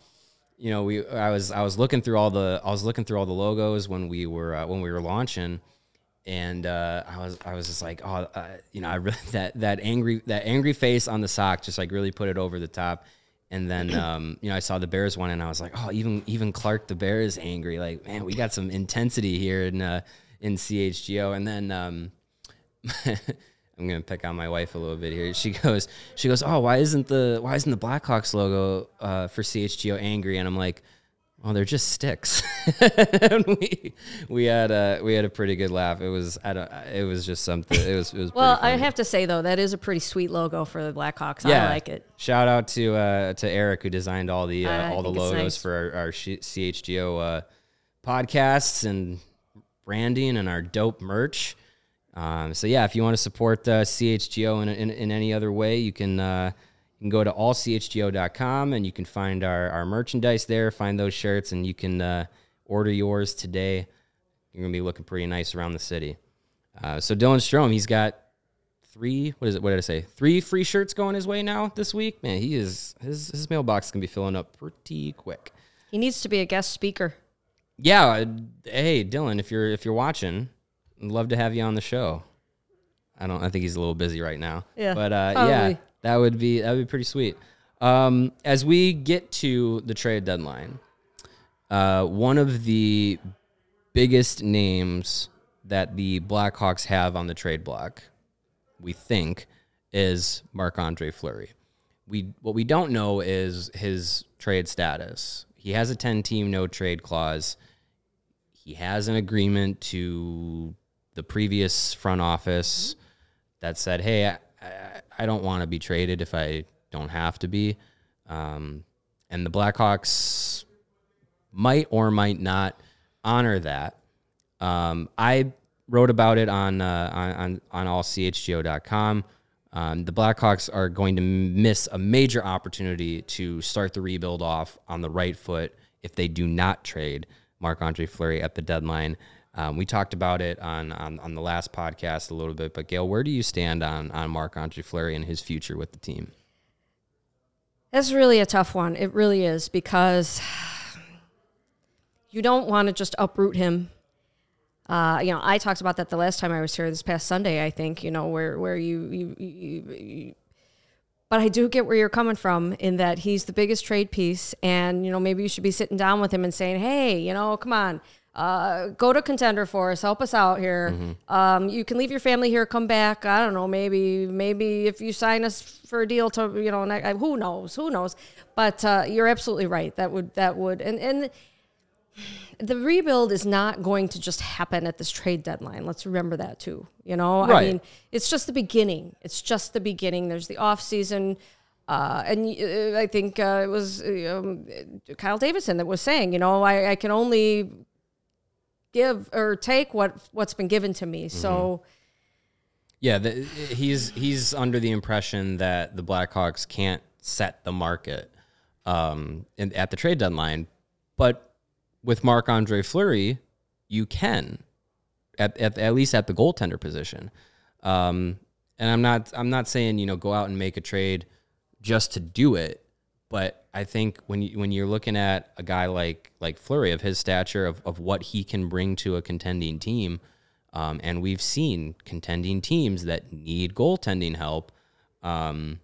you know, we I was I was looking through all the I was looking through all the logos when we were uh, when we were launching, and uh, I was I was just like, oh, uh, you know, I really that that angry that angry face on the sock just like really put it over the top. And then um, you know I saw the Bears one, and I was like, oh, even even Clark the Bear is angry. Like, man, we got some intensity here in uh, in CHGO. And then um, I'm gonna pick on my wife a little bit here. She goes, she goes, oh, why isn't the why isn't the Blackhawks logo uh, for CHGO angry? And I'm like, oh, they're just sticks. and we we had a we had a pretty good laugh. It was I don't it was just something. It was it was Well, I have to say though, that is a pretty sweet logo for the Blackhawks. yeah, I like it. Shout out to uh, to Eric who designed all the uh, all the logos nice. for our, our CHGO uh, podcasts and branding and our dope merch. Um, so yeah, if you want to support uh, CHGO in, in, in any other way, you can uh, you can go to allchgo.com and you can find our, our merchandise there. Find those shirts and you can uh, order yours today. You're gonna be looking pretty nice around the city. Uh, so Dylan Strome, he's got three. What is it? What did I say? Three free shirts going his way now this week. Man, he is his his mailbox is gonna be filling up pretty quick. He needs to be a guest speaker. Yeah. uh, Hey, Dylan, if you're if you're watching, I'd love to have you on the show. I don't. I think he's a little busy right now. Yeah, But uh, yeah. That would be that would be pretty sweet. Um, as we get to the trade deadline, uh, one of the biggest names that the Blackhawks have on the trade block, we think, is Marc Andre Fleury. We what we don't know is his trade status. He has a ten team no trade clause. He has an agreement to the previous front office that said, "Hey, I, don't want to be traded if I don't have to be," um, and the Blackhawks might or might not honor that. Um, I wrote about it on uh, on on, on allchgo.com. Um, the Blackhawks are going to miss a major opportunity to start the rebuild off on the right foot if they do not trade Marc Andre Fleury at the deadline. Um, we talked about it on, on on the last podcast a little bit, but Gail, where do you stand on on Marc Andre Fleury and his future with the team? That's really a tough one. It really is because you don't want to just uproot him. Uh, you know, I talked about that the last time I was here this past Sunday. I think you know where where you you, you, you but I do get where you're coming from in that he's the biggest trade piece, and you know maybe you should be sitting down with him and saying, "Hey, you know, come on, uh, go to contender for us, help us out here. Um, you can leave your family here, come back. I don't know, maybe maybe if you sign us for a deal to you know, ne- who knows, who knows. But uh, you're absolutely right. That would that would and and the rebuild is not going to just happen at this trade deadline. Let's remember that too. You know, I mean, it's just the beginning. It's just the beginning. There's the off season. Uh, and uh, I think uh, it was um, Kyle Davidson that was saying, you know, I, I can only give or take what what's been given to me. So Yeah, the, he's he's under the impression that the Blackhawks can't set the market um, in, at the trade deadline, but with Marc Andre Fleury, you can at, at at least at the goaltender position. Um, and I'm not I'm not saying you know go out and make a trade just to do it, but I think when you, when you're looking at a guy like like Fleury of his stature of, of what he can bring to a contending team, um, and we've seen contending teams that need goaltending help. Um,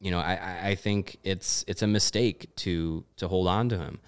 you know, I, I- I think it's it's a mistake to to hold on to him,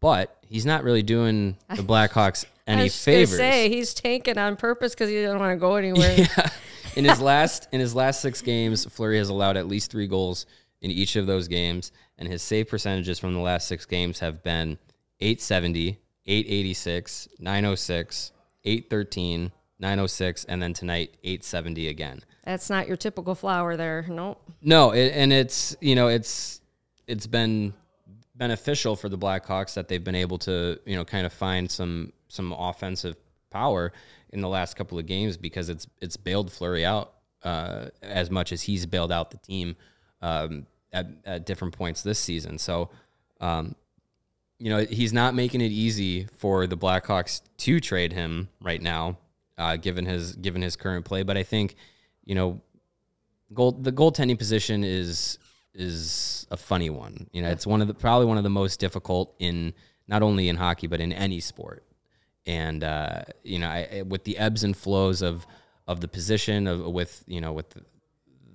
but he's not really doing the Blackhawks I any was favors. say he's tanking on purpose because he doesn't want to go anywhere. Yeah. In his last in his last six games, Fleury has allowed at least three goals in each of those games, and his save percentages from the last six games have been 870, 886, 906, 813, 906, and then tonight 870 again. That's not your typical flower there. Nope. No, it, and it's you know it's it's been beneficial for the Blackhawks that they've been able to you know kind of find some some offensive power in the last couple of games because it's it's bailed Fleury out uh, as much as he's bailed out the team um, at at different points this season. So. Um, you know he's not making it easy for the Blackhawks to trade him right now, uh, given his given his current play. But I think, you know, goal the goaltending position is is a funny one. You know, it's one of the probably one of the most difficult in not only in hockey but in any sport. And uh, you know, I, with the ebbs and flows of of the position of with you know with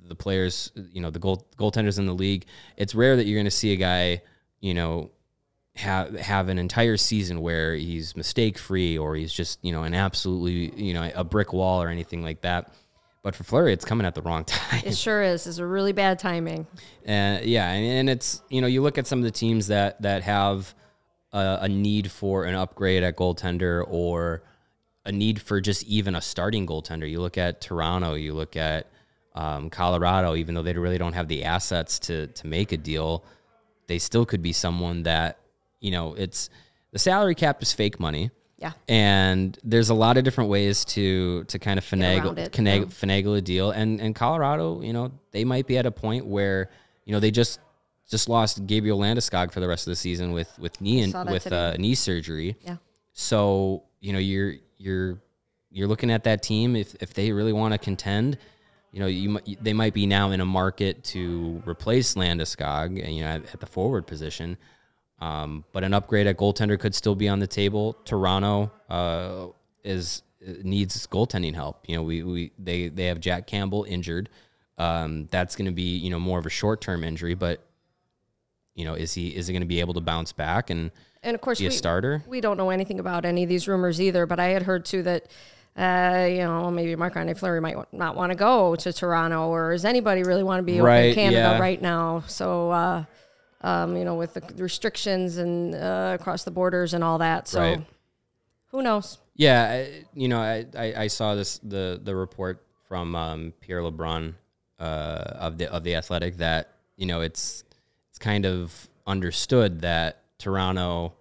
the, players, you know, the goal goaltenders in the league, it's rare that you're going to see a guy, you know, have have an entire season where he's mistake free or he's just you know an absolutely you know a brick wall or anything like that. But for Fleury, it's coming at the wrong time. It sure is. It's a really bad timing. Uh, yeah, and, and it's you know you look at some of the teams that that have a, a need for an upgrade at goaltender or a need for just even a starting goaltender. You look at Toronto, you look at um, Colorado, even though they really don't have the assets to to make a deal, they still could be someone that you know it's the salary cap is fake money. Yeah. And there's a lot of different ways to to kind of finagle it, finagle, yeah. finagle a deal. And and Colorado, you know, they might be at a point where you know they just just lost Gabriel Landeskog for the rest of the season with with knee and with uh, knee surgery. Yeah. So you know you're you're you're looking at that team if if they really want to contend. You know, you they might be now in a market to replace Landeskog, and you know, at, at the forward position. Um, but an upgrade at goaltender could still be on the table. Toronto uh, is needs goaltending help. You know, we, we they they have Jack Campbell injured. Um, that's going to be you know more of a short term injury, but you know, is he is he going to be able to bounce back and And of course, be a we, starter? we don't know anything about any of these rumors either. But I had heard too that, uh, you know, maybe Marc Andre Fleury might not want to go to Toronto, or does anybody really want to be over Right, in Canada yeah. right now? So, uh, um, you know, with the restrictions and uh, across the borders and all that. So, Right. who knows? Yeah, I, you know, I, I, I saw this the the report from um, Pierre LeBrun uh, of the of the Athletic that you know it's it's kind of understood that Toronto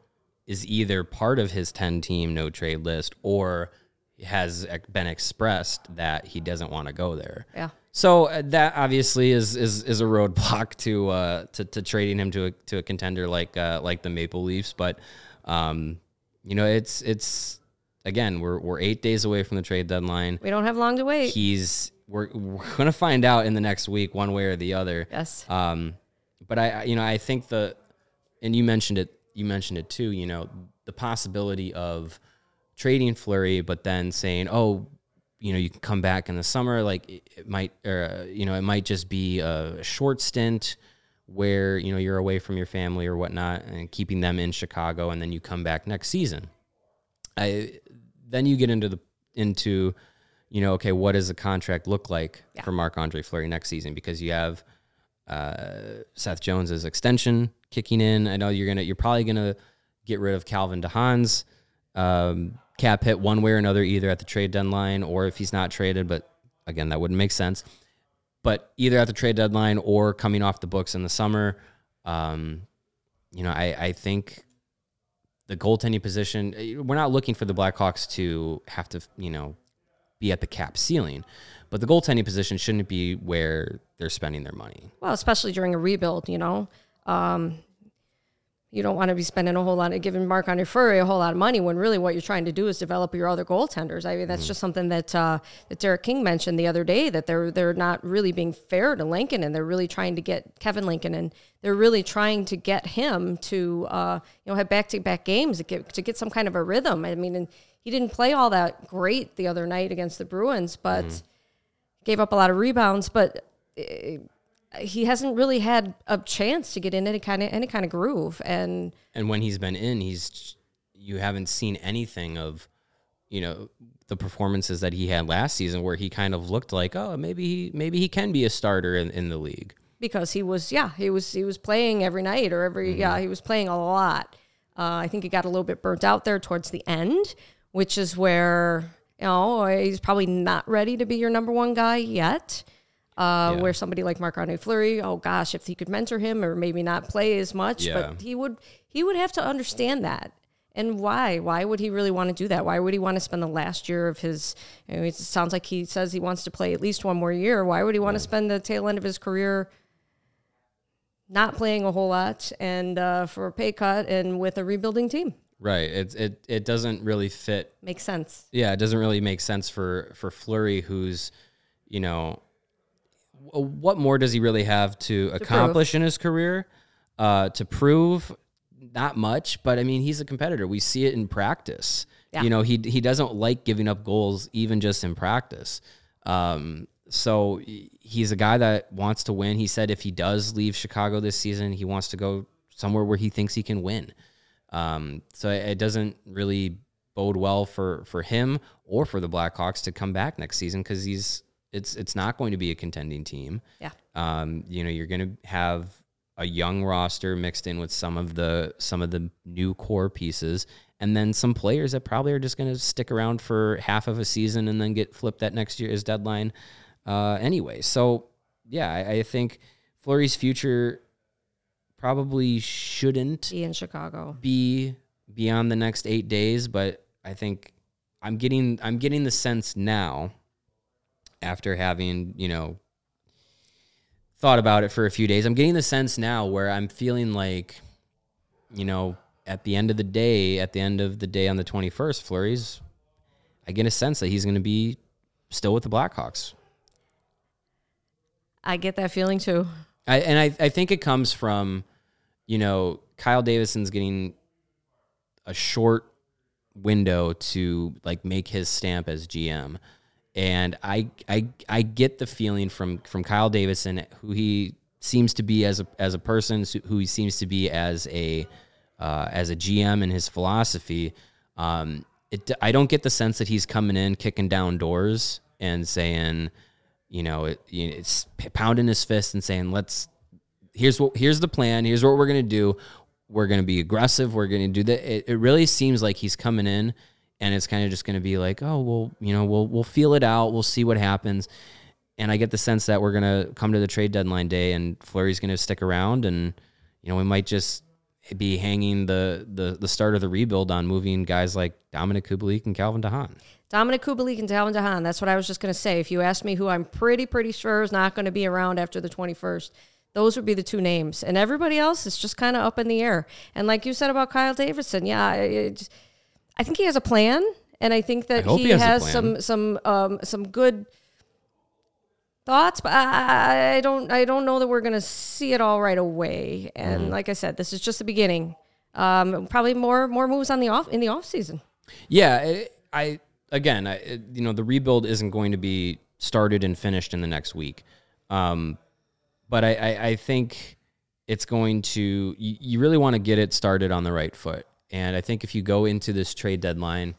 is either part of his ten team no trade list or has been expressed that he doesn't want to go there. Yeah. So uh, that obviously is is is a roadblock to uh to, to trading him to a to a contender like uh like the Maple Leafs, but um you know it's it's again we're we're 8 days away from the trade deadline. We don't have long to wait. He's we're we're going to find out in the next week one way or the other. yes. Um, but I, I- you know, I think the, and you mentioned it, you mentioned it too. You know, the possibility of trading Fleury, but then saying, oh, you know, you can come back in the summer. Like it, it might, or uh, you know, it might just be a short stint where you know you're away from your family or whatnot, and keeping them in Chicago, and then you come back next season. I then you get into the into you know okay what does the contract look like Yeah. for Marc Andre Fleury next season because you have uh, Seth Jones's extension kicking in. I know you're gonna you're probably gonna get rid of Calvin DeHaan's um, cap hit one way or another, either at the trade deadline or if he's not traded. But again, that wouldn't make sense. But either at the trade deadline or coming off the books in the summer, um, you know, I, I think the goaltending position, eh, we're not looking for the Blackhawks to have to, you know, be at the cap ceiling, but the goaltending position shouldn't be where they're spending their money. Well, especially during a rebuild, you know. Um, you don't want to be spending a whole lot of giving Marc Andre Fleury a whole lot of money when really what you're trying to do is develop your other goaltenders. I mean, that's just something that uh, that Derek King mentioned the other day that they're they're not really being fair to Lankinen and they're really trying to get Kevin Lankinen and they're really trying to get him to uh, you know have back to back games to get to get some kind of a rhythm. I mean, and he didn't play all that great the other night against the Bruins, but gave up a lot of rebounds, but. uh, he hasn't really had a chance to get in any kind of any kind of groove and And when he's been in, he's you haven't seen anything of, you know, the performances that he had last season where he kind of looked like, oh, maybe he maybe he can be a starter in, in the league. because he was yeah he was he was playing every night or every yeah he was playing a lot. Uh, i think he got a little bit burnt out there towards the end which is where you know he's probably not ready to be your number one guy yet uh, Yeah. where somebody like Marc Andre Fleury, oh gosh, if he could mentor him or maybe not play as much, Yeah. but he would he would have to understand that. And why? Why would he really want to do that? Why would he want to spend the last year of his? You know, it sounds like he says he wants to play at least one more year. Why would he want to spend the tail end of his career not playing a whole lot and uh, for a pay cut and with a rebuilding team? Right. It it it doesn't really fit Makes sense. yeah, it doesn't really make sense for for Fleury, who's, you know, what more does he really have to, accomplish in his career? Uh, to prove, not much, but I mean, he's a competitor. We see it in practice. Yeah. You know, he he doesn't like giving up goals, even just in practice. Um, so he's a guy that wants to win. He said if he does leave Chicago this season, he wants to go somewhere where he thinks he can win. Um, so it, it doesn't really bode well for for him or for the Blackhawks to come back next season because he's it's it's not going to be a contending team. Yeah. Um, you know, you're going to have a young roster mixed in with some of the some of the new core pieces, and then some players that probably are just going to stick around for half of a season and then get flipped at next year's deadline. Uh, anyway, so yeah, I, I think Fleury's future probably shouldn't Be in Chicago. be beyond the next eight days, but I think I'm getting I'm getting the sense now, after having you know thought about it for a few days, I'm getting the sense now where I'm feeling like, you know, at the end of the day, at the end of the day on the 21st, Fleury's, I get a sense that he's going to be still with the Blackhawks. I get that feeling too. I, and I, I think it comes from, you know, Kyle Davidson's getting a short window to like make his stamp as GM. And I, I, I get the feeling from, from Kyle Davidson, who he seems to be as a, as a person, who he seems to be as a, uh, as a GM in his philosophy. Um, it, I don't get the sense that he's coming in, kicking down doors and saying, you know, it, you know, it's pounding his fist and saying, "Let's here's what here's the plan. Here's what we're gonna do. We're gonna be aggressive. We're gonna do that." It, it really seems like he's coming in, and it's kind of just gonna be like, "Oh, well, you know, we'll we'll feel it out. We'll see what happens." And I get the sense that we're gonna come to the trade deadline day, and Fleury's gonna stick around, and you know, we might just be hanging the the the start of the rebuild on moving guys like Dominic Kubalik and Calvin DeHaan. Dominic Kubalik and Calvin DeHaan. That's what I was just going to say. If you asked me who I'm pretty, pretty sure is not going to be around after the 21st, those would be the two names. And everybody else is just kind of up in the air. And like you said about Kyle Davidson, yeah, I think he has a plan. And I think that I he, he has has some some um, some good thoughts, but I, I don't I don't know that we're going to see it all right away. And Mm-hmm. like I said, this is just the beginning. Um, probably more more moves on the off in the off season. Yeah, I, I again, I, it- you know, the rebuild isn't going to be started and finished in the next week, um, but I, I, I think it's going to. You, you really want to get it started on the right foot, and I think if you go into this trade deadline,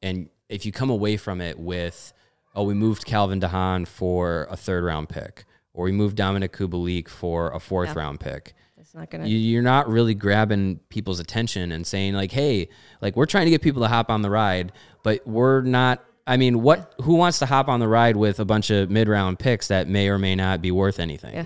and if you come away from it with, oh, we moved Calvin DeHaan for a third round pick, or we moved Dominic Kubalik for a fourth Yeah. round pick. It's not gonna. you, you're not really grabbing people's attention and saying like, "Hey, like we're trying to get people to hop on the ride, but we're not." I mean, what? Who wants to hop on the ride with a bunch of mid-round picks that may or may not be worth anything? Yeah.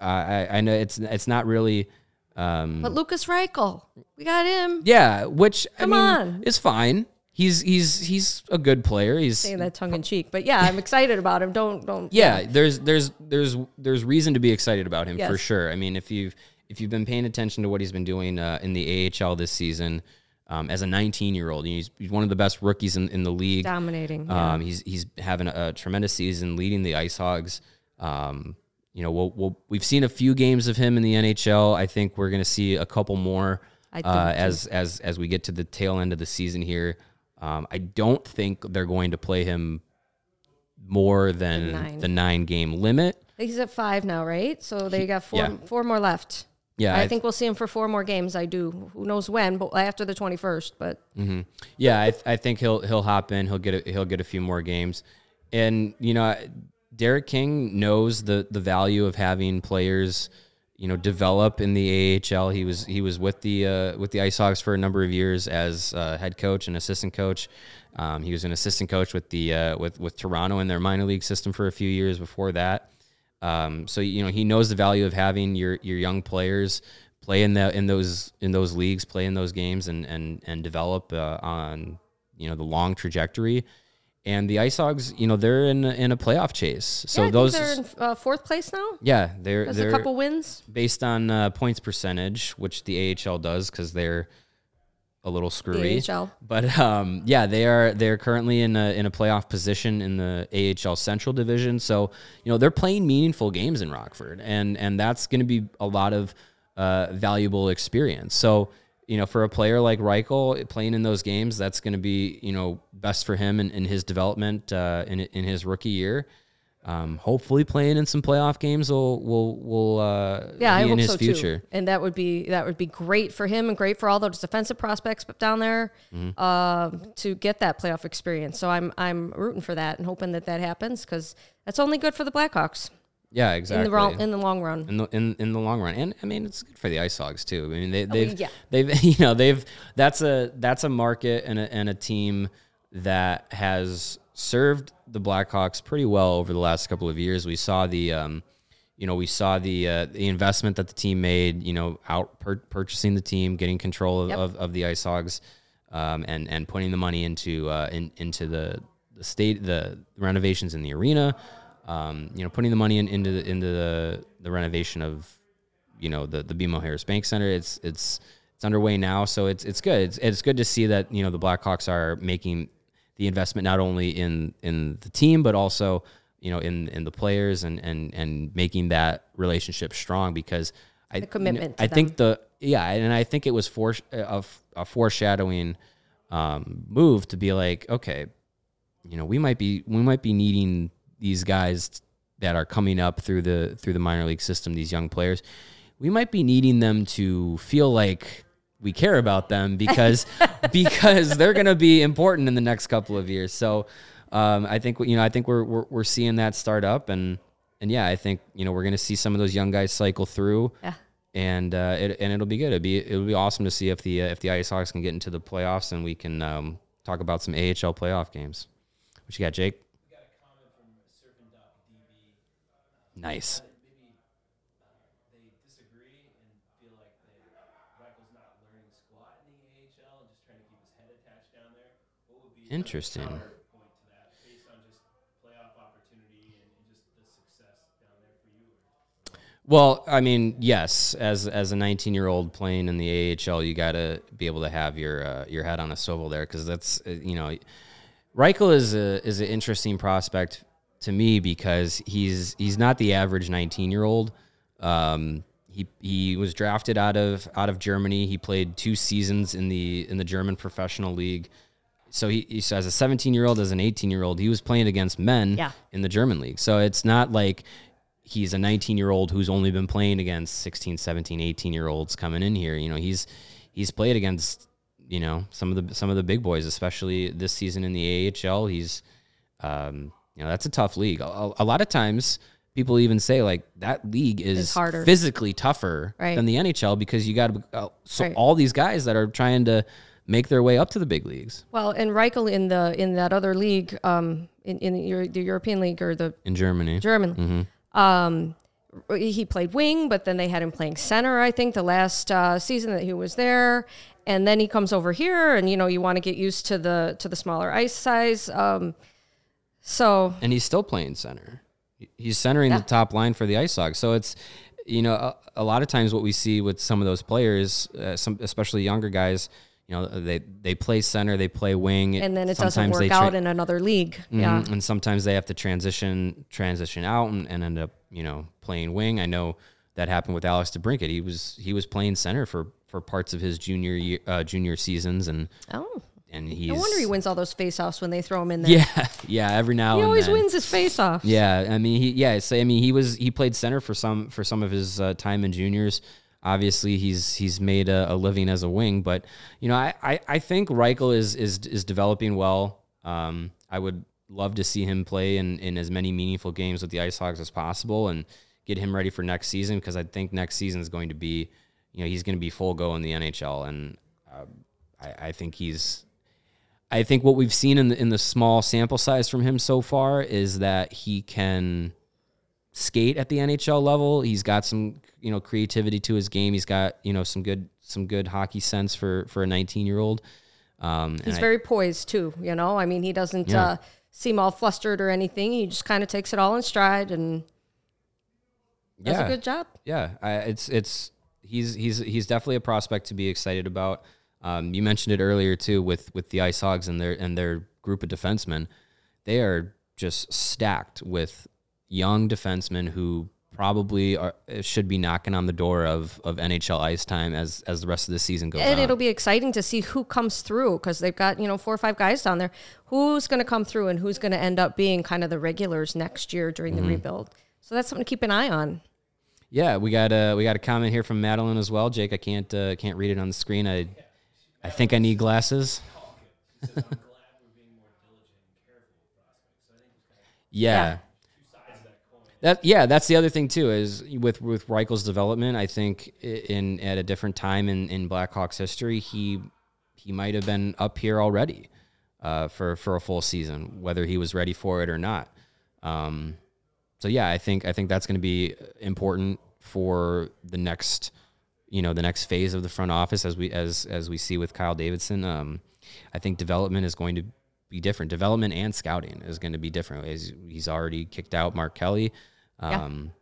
Uh, I, I know it's it's not really. Um, but Lukas Reichel, we got him. yeah, which Come I mean on. is fine. He's he's he's a good player. He's Saying that tongue in cheek, but yeah, I'm excited about him. Don't don't. yeah, there's there's there's there's reason to be excited about him for Yes. sure. I mean, if you've if you've been paying attention to what he's been doing uh, in the AHL this season, um, as a 19 year old, he's, he's one of the best rookies in, in the league. dominating. yeah. Um, he's he's having a, a tremendous season, leading the Ice Hogs. Um, you know, we'll, we'll we've seen a few games of him in the NHL. I think we're going to see a couple more uh, as as as we get to the tail end of the season here. Um, I don't think they're going to play him more than nine. the nine game limit. He's at five now, right? So they got four yeah. four more left. Yeah, I, I think we'll see him for four more games. I do. Who knows when? But after the twenty first. But Yeah, I, th- I think he'll he'll hop in. He'll get a, he'll get a few more games, and you know, Derek King knows the the value of having players, you know, develop in the AHL. He was he was with the uh, with the Ice Hogs for a number of years as uh, head coach and assistant coach. Um, he was an assistant coach with the uh, with with Toronto in their minor league system for a few years before that. Um, so you know he knows the value of having your your young players play in the in those in those leagues, play in those games, and and and develop uh, on you know the long trajectory. And the Ice Hogs, you know, they're in a, in a playoff chase. So yeah, I those, they're in uh, fourth place now. yeah, they're There's they're a couple wins. based on uh, points percentage, which the AHL does because they're a little screwy. AHL. But um, yeah, they are they're currently in a in a playoff position in the AHL Central Division. So you know they're playing meaningful games in Rockford, and and that's going to be a lot of uh, valuable experience. So you know for a player like Reichel playing in those games, that's going to be you know best for him in, in his development uh, in in his rookie year. Um, hopefully, playing in some playoff games will will will uh, Yeah, be I in hope his so future. too. And that would be that would be great for him and great for all those defensive prospects down there Mm-hmm. uh, to get that playoff experience. So I'm I'm rooting for that and hoping that that happens because that's only good for the Blackhawks Yeah, in exactly. the wrong, in the long run. in the in, in the long run. And I mean, it's good for the Ice Hogs too. I mean, they, they've Oh, yeah. they've you know they've that's a that's a market and a, and a team that has served the Blackhawks pretty well over the last couple of years. We saw the um, you know we saw the uh, the investment that the team made. You know, out pur- purchasing the team, getting control of, Yep. of, of the Ice Hogs, um, and and putting the money into uh, in, into the the state the renovations in the arena. Um, you know, putting the money in, into the, into the, the renovation of you know the the BMO Harris Bank Center. It's it's it's underway now, so it's it's good. It's it's good to see that you know the Blackhawks are making the investment not only in in the team but also you know in in the players and and and making that relationship strong because I The commitment to I think the yeah, and I think it was for a, a foreshadowing um, move to be like okay, you know we might be we might be needing these guys that are coming up through the through the minor league system these young players we might be needing them to feel like we care about them because because they're going to be important in the next couple of years so um, I think you know I think we're, we're we're seeing that start up and and yeah I think you know we're going to see some of those young guys cycle through Yeah. and uh, it, and it'll be good. It'll be it'll be awesome to see if the uh, if the Ice Hogs can get into the playoffs and we can um, talk about some AHL playoff games. What you got, Jake? Nice. they disagree and feel like they, Reichel's not learning squat in the AHL and just trying to keep his head attached down there. What would be the Interesting. counterpoint to that based on just playoff opportunity and, and just the success down there for you? Well, I mean, yes, as as a 19 year old playing in the AHL, you got to be able to have your uh, your head on a swivel there because that's uh, you know, Reichel is a is an interesting prospect to me because he's he's not the average 19 year old. Um, he he was drafted out of out of Germany. He played two seasons in the in the German professional league. So he, he so as a 17 year old, as an 18 year old, he was playing against men Yeah. in the German league. So it's not like he's a 19 year old who's only been playing against 16, 17, 18 year olds coming in here. You know, he's he's played against you know some of the some of the big boys, especially this season in the AHL. He's um, you know that's a tough league. A, a lot of times people even say like that league is It's harder. physically tougher Right. than the NHL because you got uh, so Right. all these guys that are trying to make their way up to the big leagues Well, and Reichel in the in that other league, um, in in the, Euro- the European league or the in Germany. German, um, he played wing, but then they had him playing center. I think the last uh, season that he was there, and then he comes over here, and you know you want to get used to the to the smaller ice size. Um, so and he's still playing center. He's centering the top line for the Ice Hogs. So it's, you know, a, a lot of times what we see with some of those players, uh, some especially younger guys, you know, they they play center, they play wing, and then it doesn't work tra- out in another league. Yeah. Mhm, and sometimes they have to transition transition out and, and end up, you know, playing wing. I know that happened with Alex DeBrincat. He was he was playing center for for parts of his junior year, uh, junior seasons, and Oh, and he's no wonder he wins all those faceoffs when they throw him in there. Yeah, yeah. Every now and then he and always then. wins his faceoff. Yeah, I mean, he yeah. So I mean, he was he played center for some for some of his uh, time in juniors. Obviously, he's he's made a, a living as a wing, but you know, I, I, I think Reichel is is is developing well. Um, I would love to see him play in, in as many meaningful games with the Ice Hogs as possible and get him ready for next season because I think next season is going to be, you know, he's going to be full go in the NHL, and uh, I, I think he's I think what we've seen in the in the small sample size from him so far is that he can skate at the NHL level. He's got some you know creativity to his game. He's got you know some good some good hockey sense for for a 19 year old. Um, He's I- very poised too. You know, I mean, he doesn't Yeah. uh, seem all flustered or anything. He just kind of takes it all in stride and does yeah, a good job. yeah. I, it's it's he's he's he's definitely a prospect to be excited about. Um, you mentioned it earlier too with with the Ice Hogs and their and their group of defensemen. They are just stacked with young defensemen who probably are, should be knocking on the door of, of NHL ice time as as the rest of the season goes And on. it'll be exciting to see who comes through because they've got you know four or five guys down there. Who's going to come through and who's going to end up being kind of the regulars next year during Mm-hmm. the rebuild? So that's something to keep an eye on. Yeah, we got a we got a comment here from Madeline as well. Jake, I can't uh, can't read it on the screen. I I think I need glasses. yeah. That yeah, that's the other thing too is with with Reichel's development. I think in at a different time in in Blackhawks history, he he might have been up here already uh, for for a full season, whether he was ready for it or not. Um, so yeah, I think I think that's going to be important for the next, you know, the next phase of the front office as we as as we see with Kyle Davidson. Um, I think development is going to be different. Development and scouting is going to be different. He's, he's already kicked out Mark Kelly, Yeah. um,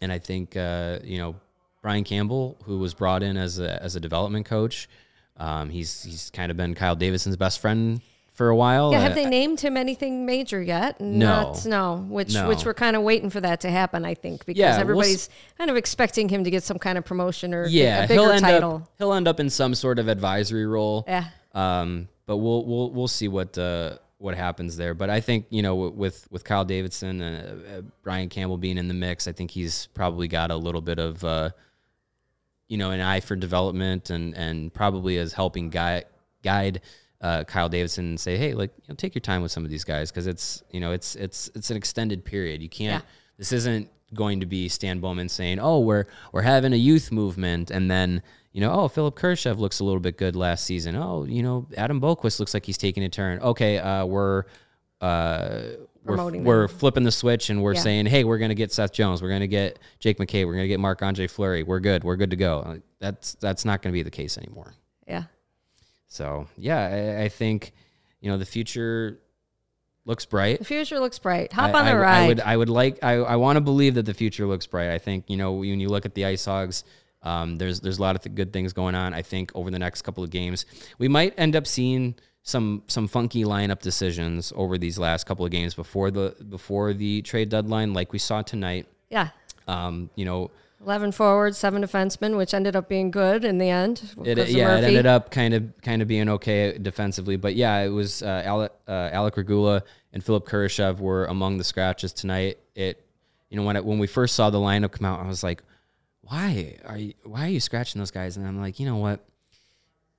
and I think uh, you know Brian Campbell, who was brought in as a as a development coach. Um, he's he's kind of been Kyle Davidson's best friend for a while. Yeah, Uh, have they named him anything major yet? No. Not, no. Which No. which we're kind of waiting for that to happen. I think because Yeah, we'll everybody's kind of expecting him to get some kind of promotion or yeah, a bigger he'll end title. up he'll end up in some sort of advisory role. Yeah. Um, but we'll we'll we'll see what uh, what happens there. But I think you know with with Kyle Davidson and uh, uh, Brian Campbell being in the mix, I think he's probably got a little bit of uh, you know an eye for development and and probably as helping guide guide uh, Kyle Davidson and say, hey, like you know, take your time with some of these guys because it's you know it's it's it's an extended period. You can't. Yeah. This isn't going to be Stan Bowman saying, "Oh, we're we're having a youth movement," and then you know, "Oh, Philip Kurashev looks a little bit good last season." Oh, you know, Adam Boqvist looks like he's taking a turn. Okay, uh, we're uh, we're, we're flipping the switch and we're Yeah. saying, "Hey, we're going to get Seth Jones. We're going to get Jake McCabe. We're going to get Marc Andre Fleury. We're good. We're good to go." That's that's not going to be the case anymore. Yeah. So yeah, I, I think you know the future looks bright. The future looks bright. Hop I- on the I, ride. I would I would like I, I want to believe that the future looks bright. I think you know when you look at the Ice Hogs, um, there's there's a lot of th- good things going on. I think over the next couple of games, we might end up seeing some some funky lineup decisions over these last couple of games before the before the trade deadline, like we saw tonight. yeah. Um, you know, 11 forwards, seven defensemen, which ended up being good in the end. It, yeah, it ended up kind of kind of being okay defensively, but yeah, it was uh, Alec, uh, Alec Regula and Philip Kurashev were among the scratches tonight. It, you know, when it, when we first saw the lineup come out, I was like, why are you why are you scratching those guys? And I'm like, you know what,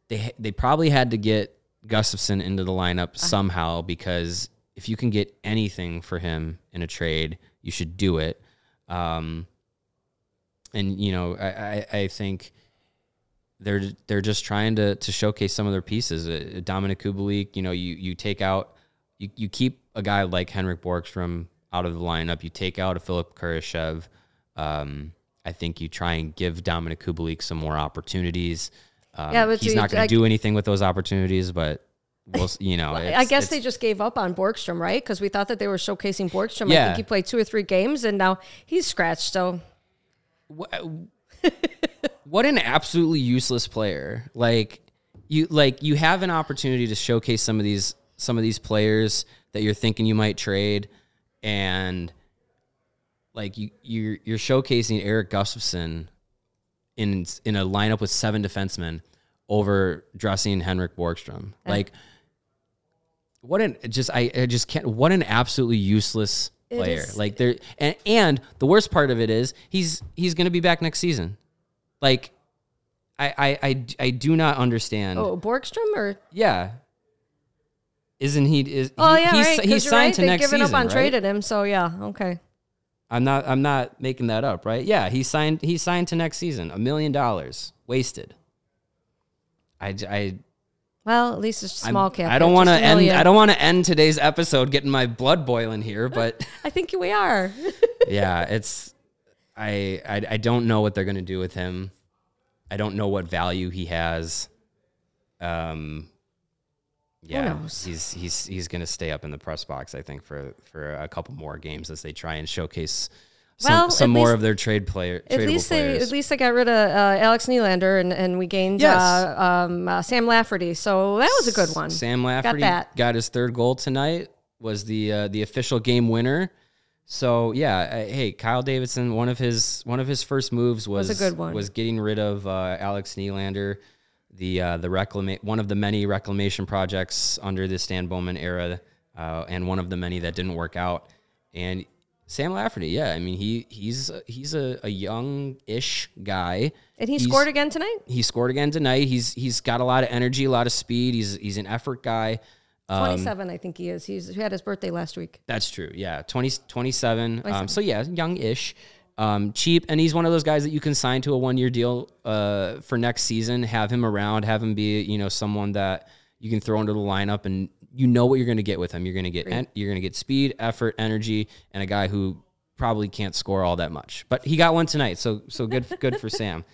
they they probably had to get Gustafsson into the lineup somehow because if you can get anything for him in a trade, you should do it. Um, and you know, I, I, I think they're they're just trying to to showcase some of their pieces. Uh, Dominic Kubalik, you know, you you take out you you keep a guy like Henrik Borgstrom out of the lineup. You take out a Philip Kurashev. Um, I think you try and give Dominic Kubalik some more opportunities. Um, Yeah, but he's you- not going to do anything with those opportunities, but we'll you know. I guess they just gave up on Borgstrom, right? Because we thought that they were showcasing Borgstrom. I Yeah. think he played two or three games, and now he's scratched. So what an absolutely useless player. Like you like you have an opportunity to showcase some of these some of these players that you're thinking you might trade and like you you're you're showcasing Erik Gustafsson in in a lineup with seven defensemen over dressing Henrik Borgstrom. Like what an just I, I just can't what an absolutely useless player. is- Like there and and the worst part of it is he's he's going to be back next season. Like I I I, I do not understand. oh, Borgstrom or Yeah. Isn't he is oh yeah, he's, right? he's signed right. to They've next given season, up on right? trading him. So yeah, okay. I'm not I'm not making that up, right? Yeah, he signed he signed to next season. A million dollars wasted. I, I Well, at least it's small cap. I don't want to end. I don't want to end today's episode getting my blood boiling here, but I think we are. yeah, it's. I, I I don't know what they're gonna do with him. I don't know what value he has. Um. Yeah, he's he's he's gonna stay up in the press box. I think for for a couple more games as they try and showcase Well, some at more least- of their trade player. At tradable least they players. at least they got rid of uh, Alex Nylander and, and we gained Yes. uh, um, uh, Sam Lafferty. So that was a good one. Sam Lafferty got, that. his third goal tonight. Was the uh, the official game winner. So yeah, uh, hey, Kyle Davidson. One of his one of his first moves was, Was a good one. Was getting rid of uh, Alex Nylander, the uh, the reclama- one of the many reclamation projects under the Stan Bowman era, uh, and one of the many that didn't work out. And Sam Lafferty, yeah, I mean he he's he's a, a young-ish guy. And he He's- scored again tonight? He scored again tonight. He's he's got a lot of energy, a lot of speed. He's he's an effort guy. Um, 27, I think he is. He's he had his birthday last week. That's true. Yeah. 20, 27. Um, so yeah, young ish. Um, cheap. And he's one of those guys that you can sign to a one year deal uh, for next season, have him around, have him be, you know, someone that you can throw into the lineup and you know what you're going to get with him. You're going to get, en- you're going to get speed, effort, energy, and a guy who probably can't score all that much, but he got one tonight. So, so good, good for Sam.